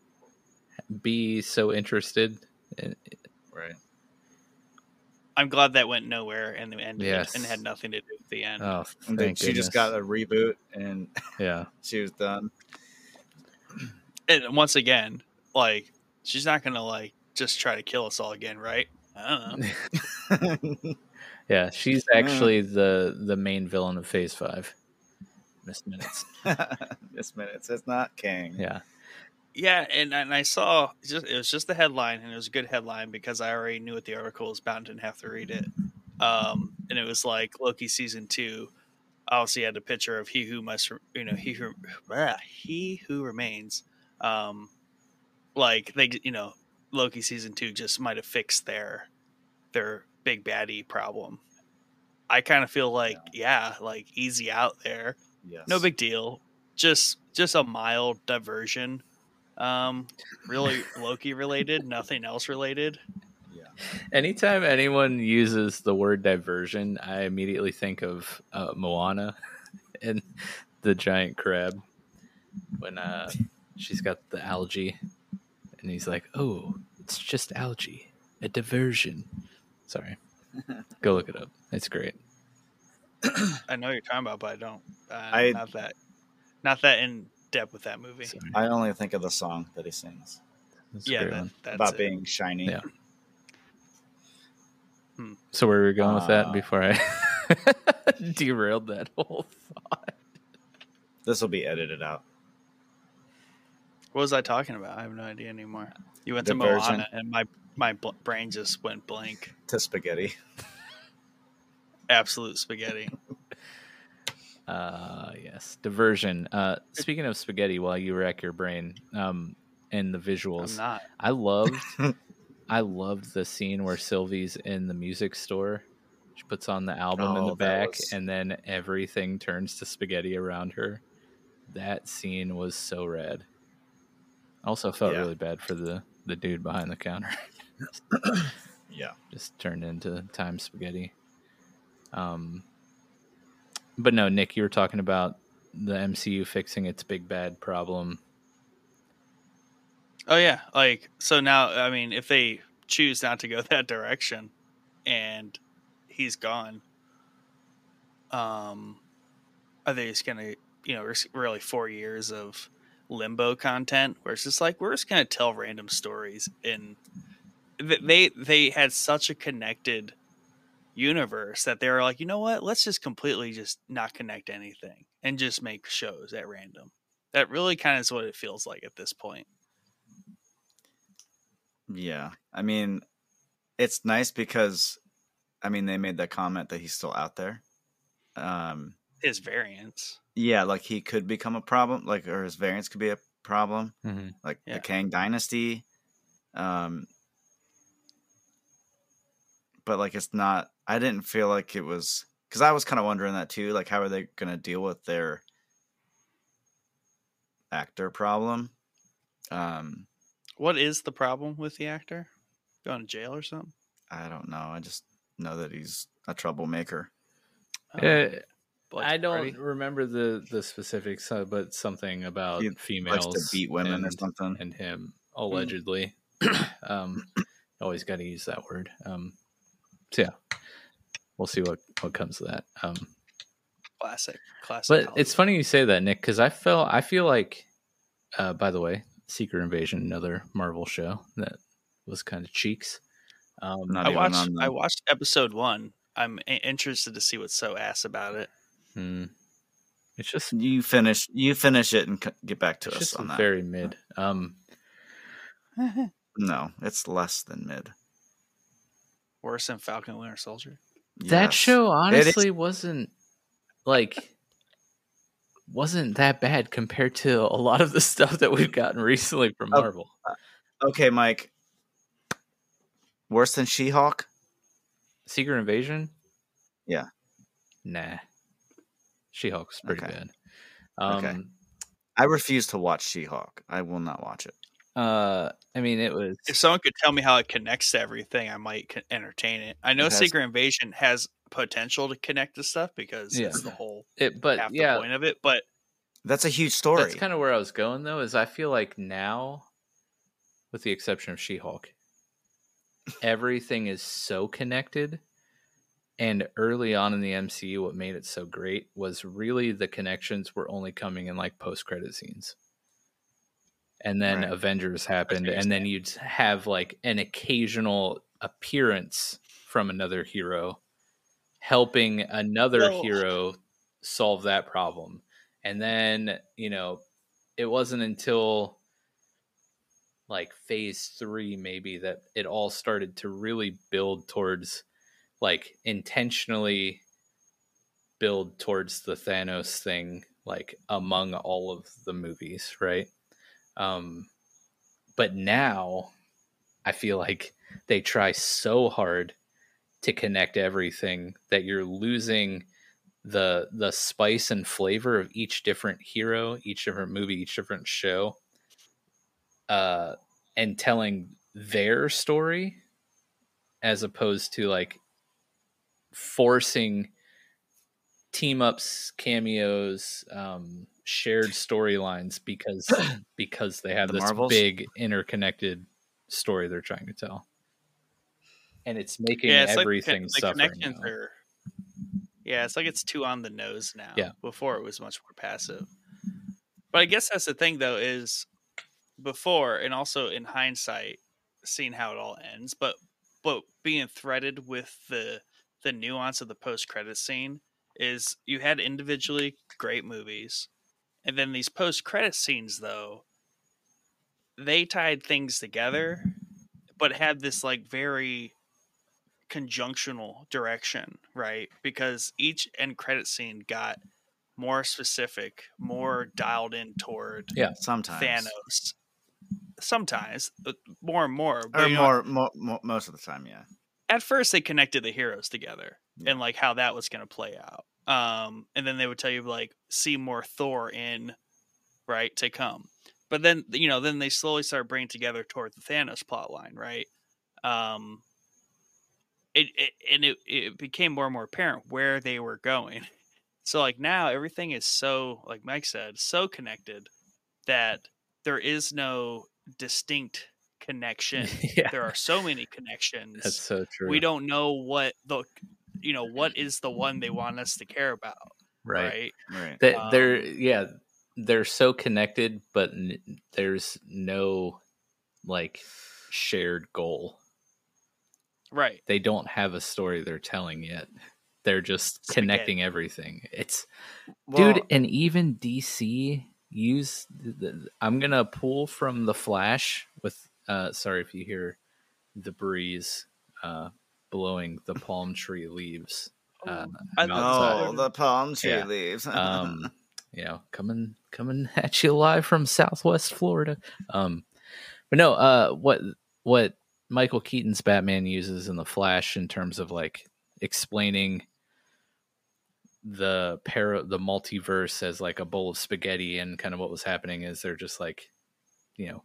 be so interested in, right. I'm glad that went nowhere and and, Yes. and had nothing to do with the end. oh And then thank she just got a reboot, and yeah she was done. and once again, like she's not gonna like just try to kill us all again, right? I don't know. Yeah, she's Mm. actually the the main villain of Phase Five. Miss Minutes. this minute it's not King. Yeah. Yeah, and, and I saw just it was just the headline, and it was a good headline because I already knew what the article was about and didn't have to read it. Um, and it was like Loki season two. Obviously, had a picture of he who must, you know, he who, ah, he who remains. Um, like they, you know, Loki season two just might have fixed their their big baddie problem. I kind of feel like, yeah, like easy out there Yes. no big deal just just a mild diversion um really loki related nothing else related Yeah. Anytime anyone uses the word diversion, I immediately think of uh, Moana and the giant crab when uh, she's got the algae, and he's like, "Oh, it's just algae, a diversion." Sorry, go look it up. It's great. i know what you're talking about but i don't uh, I- not that not that in depth with that movie Sorry. I only think of the song that he sings It's a yeah that, that's about it. being shiny. Yeah. So where were we going with that Uh, before I derailed that whole thought? This will be edited out. what was i talking about i have no idea anymore you went to Diversion. moana and my my brain just went blank To spaghetti. absolute spaghetti Uh, yes, diversion. Uh, speaking of spaghetti, while you rack your brain, um, and the i'm visuals, not I loved, I loved the scene where Sylvie's in the music store. She puts on the album in Oh, the back, was- and then everything turns to spaghetti around her. That scene was so rad. Also felt Yeah. really bad for the the dude behind the counter. Yeah. just turned into time spaghetti. Um, but no, Nick, you were talking about the MCU fixing its big bad problem. Oh yeah, like so now. I mean, if they choose not to go that direction, and he's gone, um, are they just gonna, you know, really four years of limbo content where it's just like we're just gonna tell random stories and they they had such a connected universe that they were like, you know what, let's just completely just not connect anything and just make shows at random. That really kind of is what it feels like at this point. Yeah. I mean, it's nice because, I mean, they made that comment that he's still out there. Um, his variants. yeah, like he could become a problem, like, or his variants could be a problem, Mm-hmm. like Yeah. the Kang Dynasty. Um, but like, it's not, I didn't feel like it was, because I was kind of wondering that too. Like, how are they going to deal with their actor problem? Um, What is the problem with the actor? Going to jail or something? I don't know. I just know that he's a troublemaker. Uh, I don't Party? remember the the specifics, uh, but something about He likes females to beat women or and, something. and him allegedly. um, always got to use that word. Um, so yeah, we'll see what what comes of that. Um, classic, classic. But Hollywood. it's funny you say that, Nick, because I felt I feel like, uh, by the way, Secret Invasion, another Marvel show that was kind of cheeks. Um, Not I even watched. on I watched episode one. I'm i- interested to see what's so ass about it. hmm. it's just You finish. You finish it and c- get back to it's us just on that. very mid. Um, No, it's less than mid. Worse than Falcon and Winter Soldier. that Yes. show honestly wasn't like wasn't that bad compared to a lot of the stuff that we've gotten recently from Oh. Marvel. Okay, Mike. Worse than She-Hulk? Secret Invasion, Yeah. nah. She Hulk's pretty Okay. bad. Um, Okay. I refuse to watch She-Hulk. I will not watch it. Uh, I mean, it was If someone could tell me how it connects to everything, I might c- entertain it. I know It has- Secret Invasion has potential to connect to stuff because Yeah. it's the whole it, but half yeah, the point of it. But That's a huge story. That's kind of where I was going though. Is I feel like now, with the exception of She-Hulk, everything is so connected. And early on in the MCU, what made it so great was really the connections were only coming in like post-credit scenes. And then Right. Avengers happened, and then you'd have like an occasional appearance from another hero helping another hero solve that problem. And then, you know, it wasn't until like phase three, maybe, that it all started to really build towards like intentionally build towards the Thanos thing, like among all of the movies, right? Um, but now I feel like they try so hard to connect everything that you're losing the the spice and flavor of each different hero, each different movie, each different show, uh, and telling their story as opposed to like forcing team ups, cameos, um, shared storylines because because they have The this Marvels? big interconnected story they're trying to tell, and it's making yeah, it's everything like suffering. connections are. Yeah, it's like it's too on the nose now. Yeah. Before it was much more passive. But I guess that's the thing though is before and also in hindsight, seeing how it all ends, but but being threaded with the the nuance of the post credit scene is you had individually great movies, and then these post credit scenes though they tied things together, but had this like very conjunctional direction, right? Because each end credit scene got more specific, more dialed in toward Yeah. Sometimes. Thanos. Sometimes, but more and more. But Or you know, more, more, more, most of the time, yeah. at first they connected the heroes together Yeah. and like how that was going to play out. Um, and then they would tell you like see more Thor in right to come. But then you know then they slowly start bringing together toward the Thanos plot line, right? Um, it, it and it, it became more and more apparent where they were going. So like now everything is so like Mike said so connected that there is no distinct connection. yeah, there are so many connections that's so true. we don't know what the you know what is the one they want us to care about right. right, Right. They, they're Um, yeah, they're so connected, but n- there's no like shared goal. right They don't have a story they're telling yet. They're just Spaghetti. connecting everything. It's Well, dude, and even DC use. The, the, I'm gonna pull from the Flash with. Uh, sorry if you hear the breeze uh, blowing the palm tree leaves. Uh, I outside. Oh, the palm tree Yeah. leaves. um, you know, coming coming at you live from Southwest Florida. Um, but no, uh, what what Michael Keaton's Batman uses in the Flash in terms of like explaining the para the multiverse as like a bowl of spaghetti and kind of what was happening is they're just like you know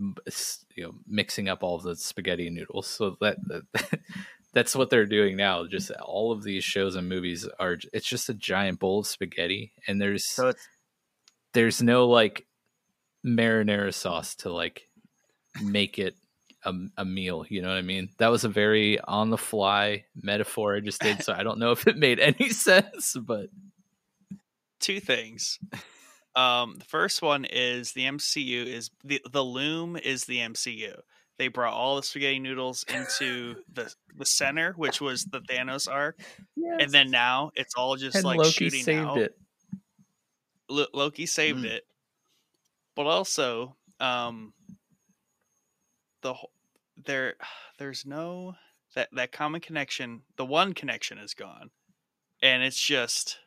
m- s- you know mixing up all the spaghetti noodles so that, that that's what they're doing now just all of these shows and movies are it's just a giant bowl of spaghetti and there's so there's no like marinara sauce to like make it a, a meal you know what i mean? That was a very on the fly metaphor i just did so i don't know if it made any sense but two things. Um the first one is the mcu is the the loom is the mcu they brought all the spaghetti noodles into the the center which was the thanos arc and then now it's all just and like loki shooting saved out it Lo- Loki saved Mm. it, but also um the whole there there's no that that common connection. The one connection is gone, and it's just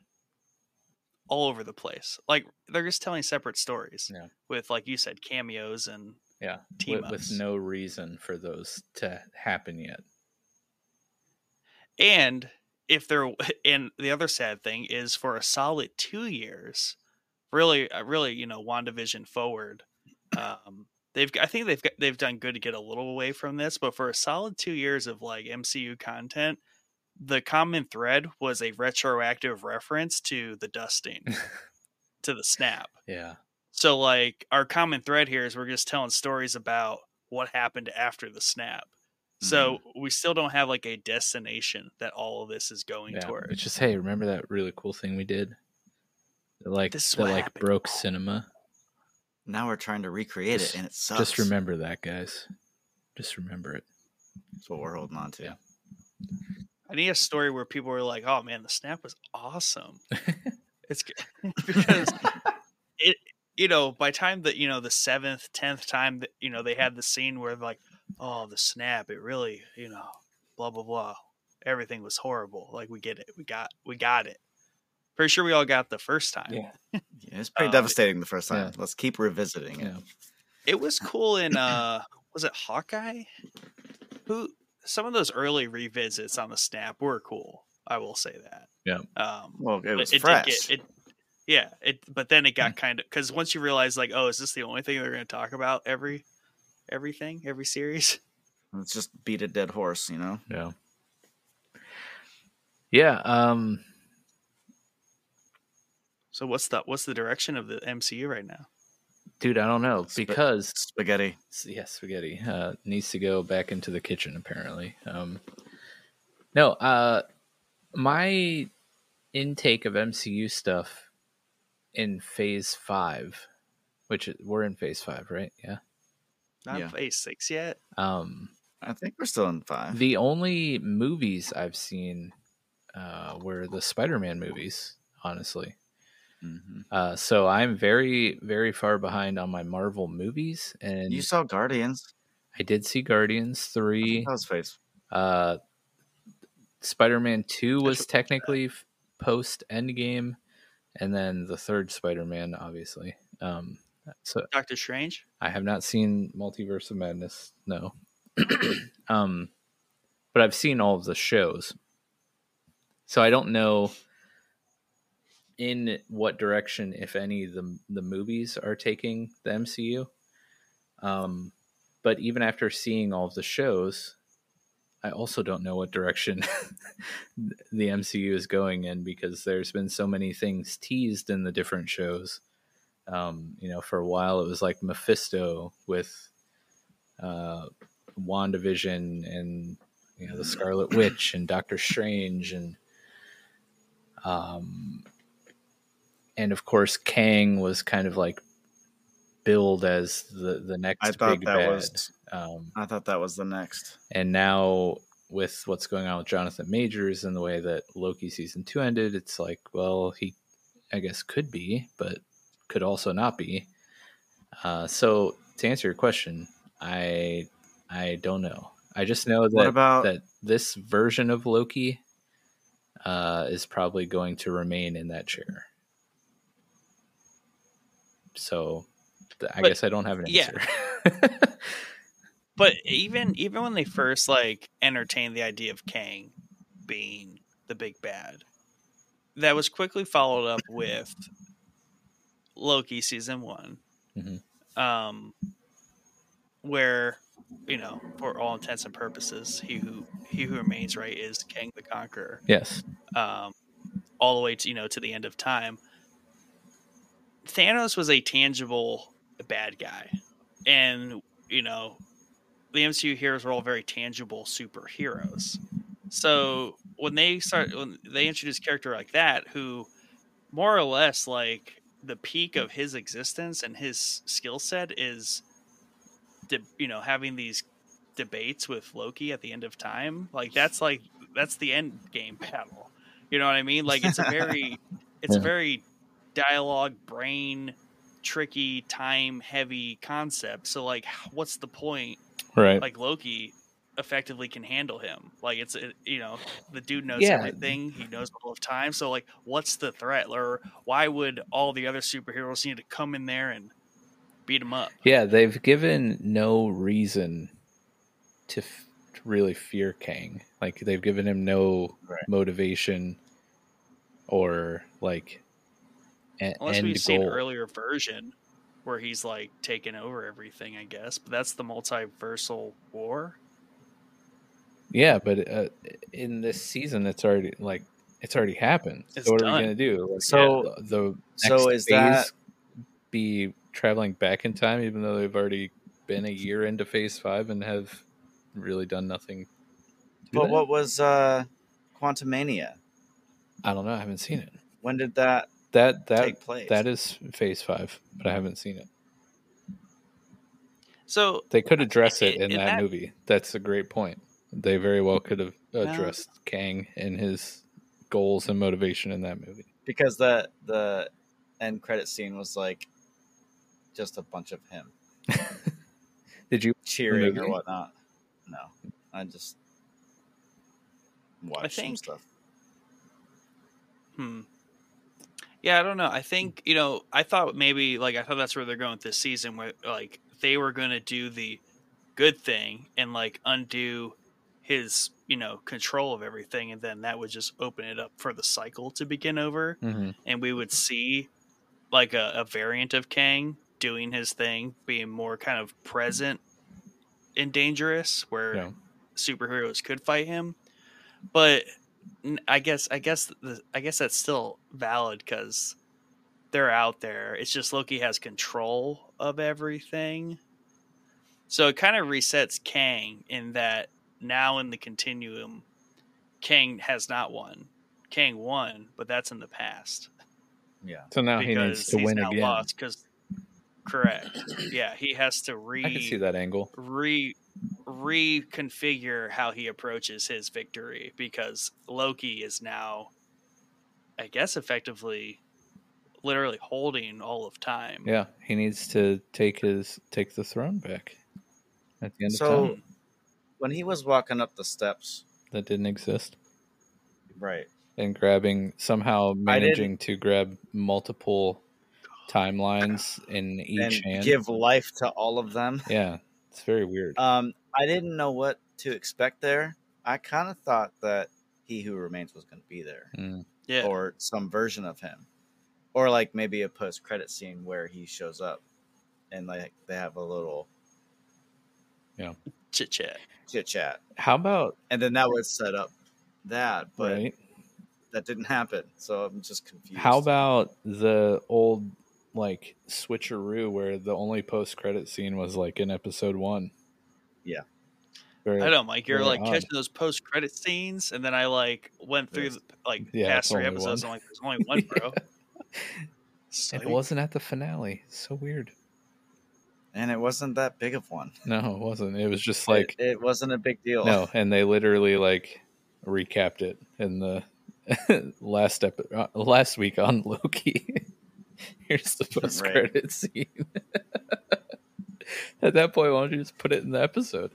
all over the place. Like they're just telling separate stories Yeah. with, like you said, cameos and yeah team with, with no reason for those to happen yet And if they're and the other sad thing is for a solid two years, really, uh, really, you know, Wandavision forward. Um, they've I think they've got, they've done good to get a little away from this, but for a solid two years of like MCU content, the common thread was a retroactive reference to the dusting, to the snap. yeah So like our common thread here is we're just telling stories about what happened after the snap. Mm-hmm. So we still don't have like a destination that all of this is going yeah toward. it's just hey remember that really cool thing we did that like This that what like happened. broke cinema now we're trying to recreate Just- it, and it sucks. Just remember that, guys. Just remember it. That's what we're holding on to. Yeah. I need a story where people were like, "Oh man, the snap was awesome." it's g- because it, you know, by time that you know the seventh, tenth time that you know they had the scene where like, "Oh, the snap, it really, you know, blah blah blah, everything was horrible." Like we get it, we got, we got it. Pretty sure we all got the first time. Yeah. Yeah, it's pretty Uh, devastating the first time. yeah. Let's keep revisiting it. Yeah. It was cool in uh, was it Hawkeye? Who some of those early revisits on the snap were cool. I will say that. Yeah. Um, Well, it was did fresh. get- it, yeah, it. But then it got kind of because once you realize, like, oh, is this the only thing they're going to talk about every everything every series? Let's just beat a dead horse, you know. Yeah. Yeah. Um. So what's the what's the direction of the MCU right now? Dude, I don't know Sp- because Spaghetti. yes, spaghetti uh, needs to go back into the kitchen. Apparently. Um. No. Uh. My intake of MCU stuff in Phase Five, which is, we're in Phase Five, right? Yeah. Not Yeah. Phase Six yet. Um. I think we're still in five. The only movies I've seen uh, were the Spider-Man movies. Honestly. Mhm. Uh, so I'm very, very far behind on my Marvel movies, and You saw Guardians. I did see Guardians three. That was face. Uh, Spider-Man two was technically post Endgame, and then the third Spider-Man, obviously. Um, so Doctor Strange. I have not seen Multiverse of Madness. No, um, but I've seen all of the shows, so I don't know in what direction, if any, the the movies are taking the MCU. Um, but even after seeing all of the shows, I also don't know what direction the MCU is going in because there's been so many things teased in the different shows. Um, you know, for a while it was like Mephisto with uh, WandaVision and you know the Scarlet Witch and Doctor Strange and um, and of course Kang was kind of like billed as the the next I thought big that bad. was- Um, I thought that was the next. and now with what's going on with Jonathan Majors and the way that Loki season two ended, it's like, well, he, I guess, could be, but could also not be. Uh, so to answer your question, I, I don't know. I just know that about- that this version of Loki uh, is probably going to remain in that chair. So, th- I But- guess I don't have an answer. yeah. But even even when they first like entertained the idea of Kang being the big bad, that was quickly followed up with Loki season one, Mhm. um, where you know, for all intents and purposes, he who he who remains right is Kang the Conqueror, yes. um, all the way to you know to the end of time. Thanos was a tangible bad guy, and you know the MCU heroes were all very tangible superheroes. So when they start when they introduce a character like that, who more or less like the peak of his existence and his skill set is, de- you know, having these debates with Loki at the end of time, like that's like that's the end game battle. You know what I mean? Like it's a very it's a very dialogue brain tricky time heavy concept so like what's the point Right. like Loki effectively can handle him. Like it's it- you know the dude knows Yeah. everything. He knows all of time. So like, what's the threat? Or why would all the other superheroes need to come in there and beat him up? Yeah, they've given no reason to, f- to really fear Kang. Like they've given him no Right. motivation or like a- Unless end we've seen goal. an earlier version where he's like taking over everything. I guess, but that's the multiversal war. Yeah, but uh, in this season, it's already like it's already happened. It's so what are we gonna do? Like, So- the, the so is that- be traveling back in time, even though they've already been a year into Phase Five and have really done nothing? But that? what was uh Quantumania? I don't know. I haven't seen it. When did that That that take place? that is Phase Five, but I haven't seen it. So They could address it in- in, in that, that- movie. That's a great point. They very well could have Well- addressed Kang and his goals and motivation in that movie. because the the end credit scene was like just a bunch of him Did you? cheering or whatnot. No, I just watched some think- stuff. Hmm. Yeah, I don't know. I think you know. I thought maybe like I thought that's where they're going with this season, where like they were going to do the good thing and like undo his you know control of everything, and then that would just open it up for the cycle to begin over, Mhm. and we would see like a, a variant of Kang doing his thing, being more kind of present and dangerous, where Yeah. superheroes could fight him. But I guess I guess the, I guess that's still valid because they're out there. It's just Loki has control of everything, so it kind of resets Kang in that now in the continuum, Kang has not won. Kang won, but that's in the past Yeah, So now he needs to he's win now again. lost. Because correct, yeah, he has to re I can see that angle. re reconfigure how he approaches his victory because Loki is now I guess effectively literally holding all of time. Yeah, he needs to take his take the throne back at the end So- of time. when he was walking up the steps, That didn't exist. right? And grabbing somehow managing to grab multiple timelines in and each hand. give life to all of them. yeah, it's very weird. Um, I didn't know what to expect there. I kind of thought that he who remains was going to be there, Mm. Yeah. or some version of him, or like maybe a post credit scene where he shows up, and like they have a little yeah, Chit chat. chit chat, How about and then that would set up that, but right? that didn't happen. So I'm just confused. How about the old like switcheroo where the only post credit scene was like in episode one? Yeah. Very, I know, Mike. You're like odd. catching those post credit scenes, and then I like went through There's- the, like Yeah, past three episodes. one. I'm like, there's only one, bro. And it Psych. wasn't at the finale. So weird. And it wasn't that big of one. No, it wasn't. It was just like it, it wasn't a big deal. no, and they literally like recapped it in the last ep- uh, last week on Loki. Here's the post credit scene. At that point, why don't you just put it in the episode?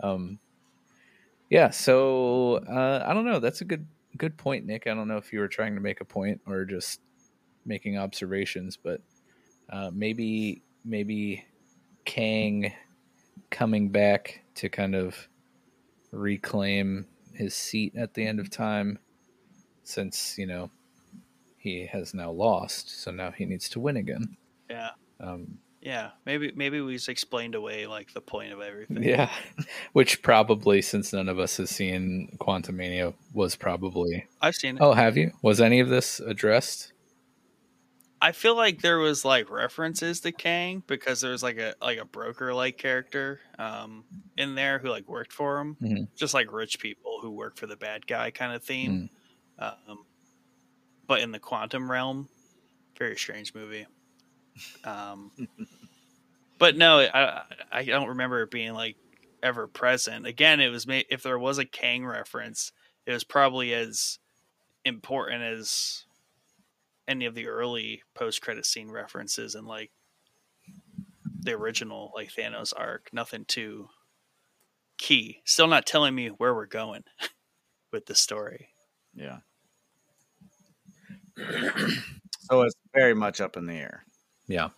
Um, yeah. So uh, I don't know. That's a good good point, Nick. I don't know if you were trying to make a point or just making observations, but uh, maybe maybe Kang coming back to kind of reclaim his seat at the end of time since you know he has now lost so now he needs to win again Yeah, um, yeah. Maybe maybe we just explained away like the point of everything. yeah which probably since none of us has seen Quantumania was probably I've seen it. oh have you was any of this addressed I feel like there was like references to Kang because there was like a like a broker like character um in there who like worked for him, Mhm. just like rich people who work for the bad guy kind of theme. Um, but in the quantum realm, very strange movie. Um, but no, I I don't remember it being like ever present. Again, it was made if there was a Kang reference, it was probably as important as any of the early post credit scene references and like the original like Thanos arc. Nothing too key. Still not telling me where we're going with the story. Yeah. so it's very much up in the air, yeah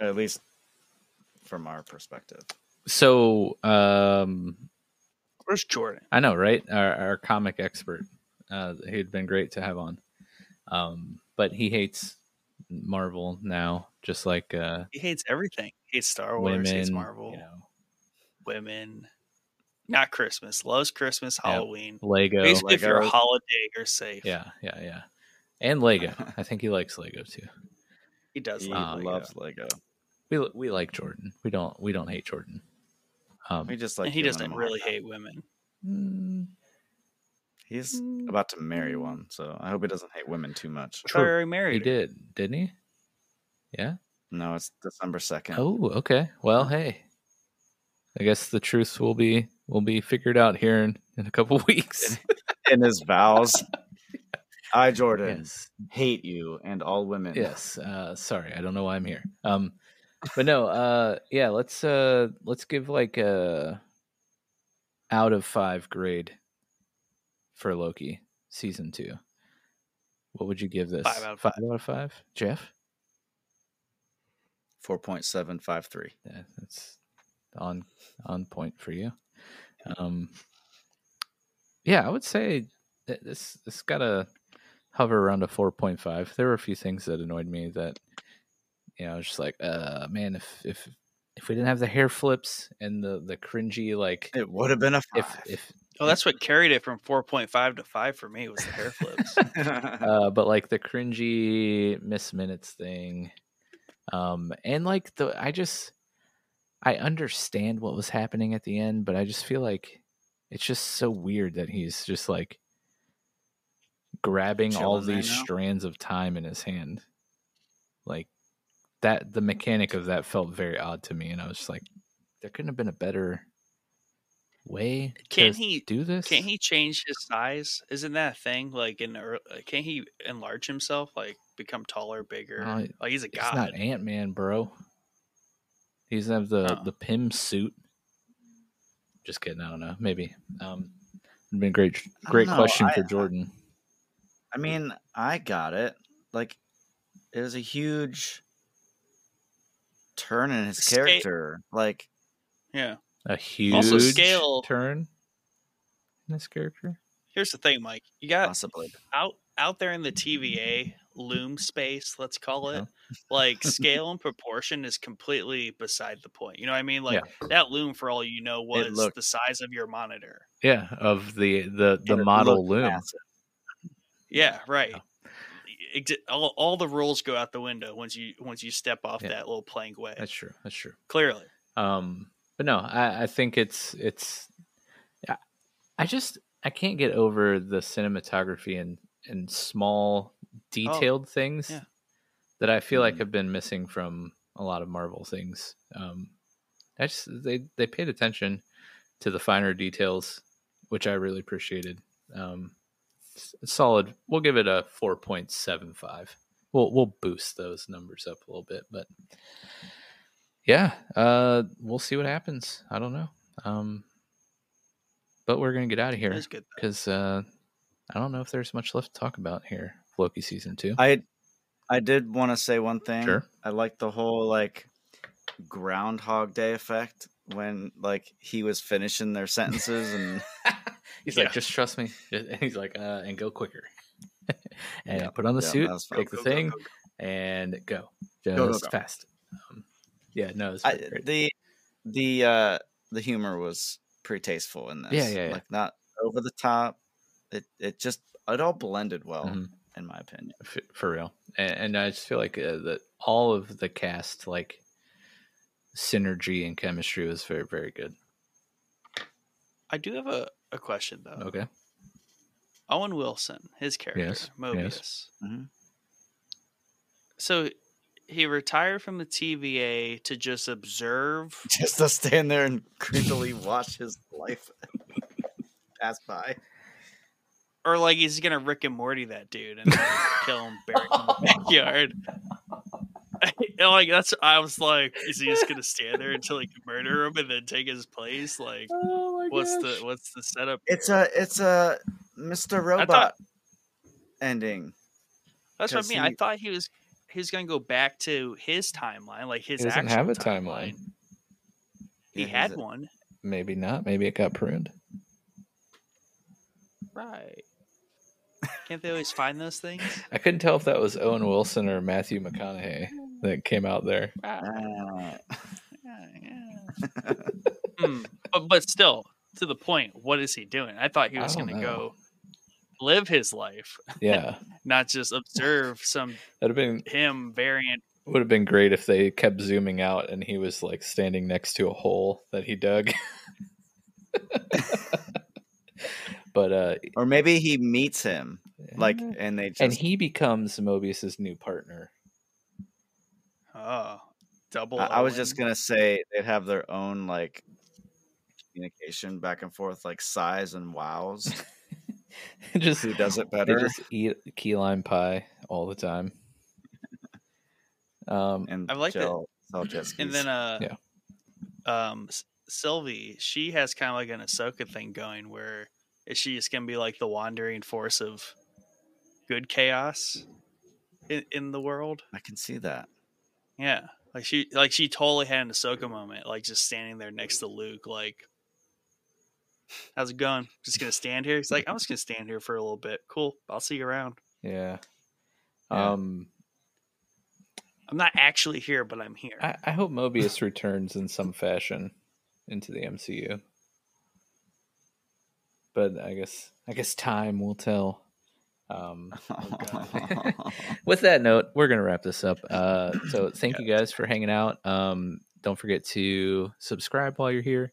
at least from our perspective. so um Where's Jordan? i know right our, our comic expert uh he'd been great to have on um but he hates marvel now just like uh He hates everything. He hates Star Wars. women hates Marvel. you know Women. Not Christmas. Loves Christmas. Halloween. lego Basically, if you're a holiday, you're safe. Yeah, yeah, yeah. And Lego. I think he likes Lego too. He does. He love Lego. loves Lego. We we like Jordan. We don't we don't hate Jordan. Um, We just like he doesn't him a hard really time. hate women. mm, He's Mm. about to marry one, so I hope he doesn't hate women too much. True. True. he married. her. did, didn't he? Yeah. No, it's December second. Oh, okay. Well, hey, I guess the truth will be will be figured out here in, in a couple weeks. in his vows. I, Jordan, yes. hate you and all women. Yes. Uh, sorry, I don't know why I'm here. Um, but no. Uh, yeah. Let's uh, let's give like a out of five grade for Loki season two. What would you give this? Five out of five out of five. Jeff. 4.753. Yeah, that's on on point for you. Um, yeah, I would say that this this got to hover around a four point five. There were a few things that annoyed me that you know, just like, uh, man, if if if we didn't have the hair flips and the the cringy like, It would have been a if five. if Oh, that's what carried it from 4.5 to 5 for me was the hair flips. uh, but like the cringy miss minutes thing, um, and like the I just I understand what was happening at the end, but I just feel like it's just so weird that he's just like grabbing all Chilling there these strands of time in his hand, like that. The mechanic of that felt very odd to me, and I was like, there couldn't have been a better way. Can't to he- do this? Can't he change his size? Isn't that a thing? Like in, ear- can't he enlarge himself? Like become taller, bigger? Uh, like he's a He's god. not Ant Man, bro. He doesn't have the Oh. the Pym suit. Just kidding. I don't know. Maybe. Um, it'd been a great, great question I- for Jordan. I mean, I got it. Like, it was a huge turn in his Sca- character. Like, yeah. A huge Also, scale- turn in this character. Here's the thing, Mike. You got possibly. out out there in the TVA loom space, let's call it. Yeah. Like scale and proportion is completely beside the point. You know what I mean? Like that loom, for all you know, was looked- the size of your monitor. Yeah, of the the the model loom. massive. Yeah, right. Ex- All, all the rules go out the window once you once you step off Yeah. that little plank way. That's true. That's true. Clearly, Um, but no, I, I think it's it's. I- I just I can't get over the cinematography and and small detailed things yeah. that I feel like Mhm. have been missing from a lot of Marvel things. Um, I just they they paid attention to the finer details, which I really appreciated. Um, s- solid. We'll give it a four point seven five. We'll we'll boost those numbers up a little bit, but yeah, uh, we'll see what happens. I don't know. Um, but we're gonna get out of here was good. though. because uh, I don't know if there's much left to talk about here. Loki season two. I I did want to say one thing. Sure. I like the whole like Groundhog Day effect when like he was finishing their sentences and he's Yeah. like, just trust me. And he's like, uh, and go quicker. and Yeah, put on the yeah, suit, that was take the Go, go, thing, go, go. and go just Go, go, go. fast. Um, yeah, no, it's I, the the uh the humor was pretty tasteful in this. Yeah, yeah, yeah. Like not over the top. It it just it all blended well Mhm. in my opinion. F- for real. And, and I just feel like uh, that all of the cast, like synergy and chemistry, was very, very good. I do have a, a question though. Okay. Owen Wilson, his character, Yes, Mobius. yes. Mhm. So he retired from the TVA to just observe. Just to stand there and creepily watch his life pass by. Or like he's gonna Rick and Morty that dude and like, kill him, bury him in the backyard. And, like that's I was like, is he just gonna stand there until he can murder him and then take his place? Like, Oh my what's the what's the setup? It's here? a it's a Mr. Robot thought- ending. that's what I mean. I thought he was he's gonna go back to his timeline, like his He doesn't actual have a timeline. He Yeah, had a- one, Maybe not. Maybe it got pruned. right? Can't they always find those things? I couldn't tell if that was Owen Wilson or Matthew McConaughey that came out there. Right. Hmm. But but still, to the point, what is he doing? I thought he was going to go live his life, Yeah, not just observe some that'd have been him variant. would have been great if they kept zooming out and he was like standing next to a hole that he dug. but uh, or maybe he meets him like and they just and he becomes Mobius's new partner. Oh, double. I, I was just gonna say they'd have their own like communication back and forth, like sighs and wows. just Who does it better? they just eat key lime pie all the time. Um, And I like that- gel, jet And then uh Yeah. um Sylvie, she has kind of like an Ahsoka thing going where is she just gonna be like the wandering force of good chaos in, in the world? I can see that. Yeah. Like she like she totally had an Ahsoka moment, like just standing there next to Luke, like How's it going? Just gonna stand here? He's like, I'm just gonna stand here for a little bit. Cool. I'll see you around. yeah. Yeah. Um, I'm not actually here, but I'm here. I, I hope Mobius returns in some fashion into the MCU. But I guess I guess time will tell. Um, with that note, we're gonna wrap this up. Uh, so thank you guys for hanging out. Um, don't forget to subscribe while you're here.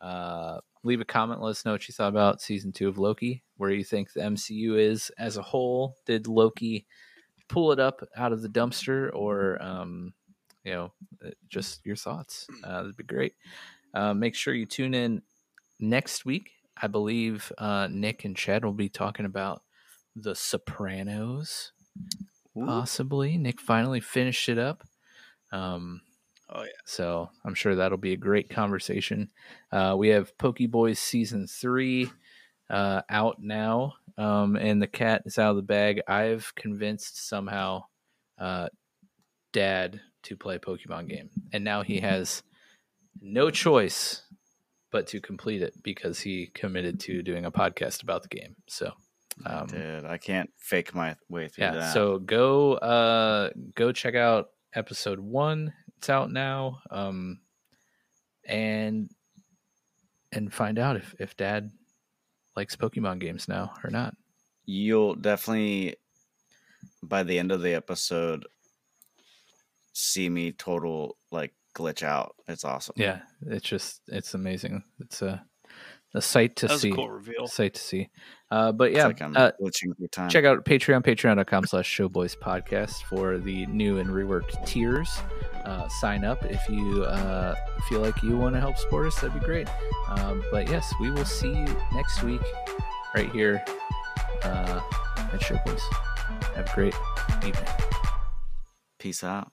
Uh, leave a comment. Let us know what you thought about season two of Loki. Where you think the MCU is as a whole. Did Loki pull it up out of the dumpster, or um, you know, uh, just your thoughts? Uh, that'd be great. Uh, make sure you tune in next week. I believe uh, Nick and Chad will be talking about The Sopranos Ooh. possibly. Nick finally finished it up. Um, Oh, yeah. So I'm sure that'll be a great conversation. Uh, we have Pokeboys season three uh, out now, um, and the cat is out of the bag. I've convinced somehow uh, Dad to play a Pokemon game, and now he has no choice but to complete it because he committed to doing a podcast about the game. So. Um, Dude, I can't fake my way through yeah that. so go uh go check out episode one it's out now um and and find out if if dad likes pokemon games now or not you'll definitely by the end of the episode see me total like glitch out. It's awesome. yeah it's just it's amazing it's a a sight to see. cool reveal. Sight to see. Uh, but yeah, like uh, check out Patreon, patreon.com slash showboys podcast for the new and reworked tiers. Uh, sign up if you uh, feel like you want to help support us. That'd be great. Um, but yes, we will see you next week right here uh, at Showboys. Have a great evening. Peace out.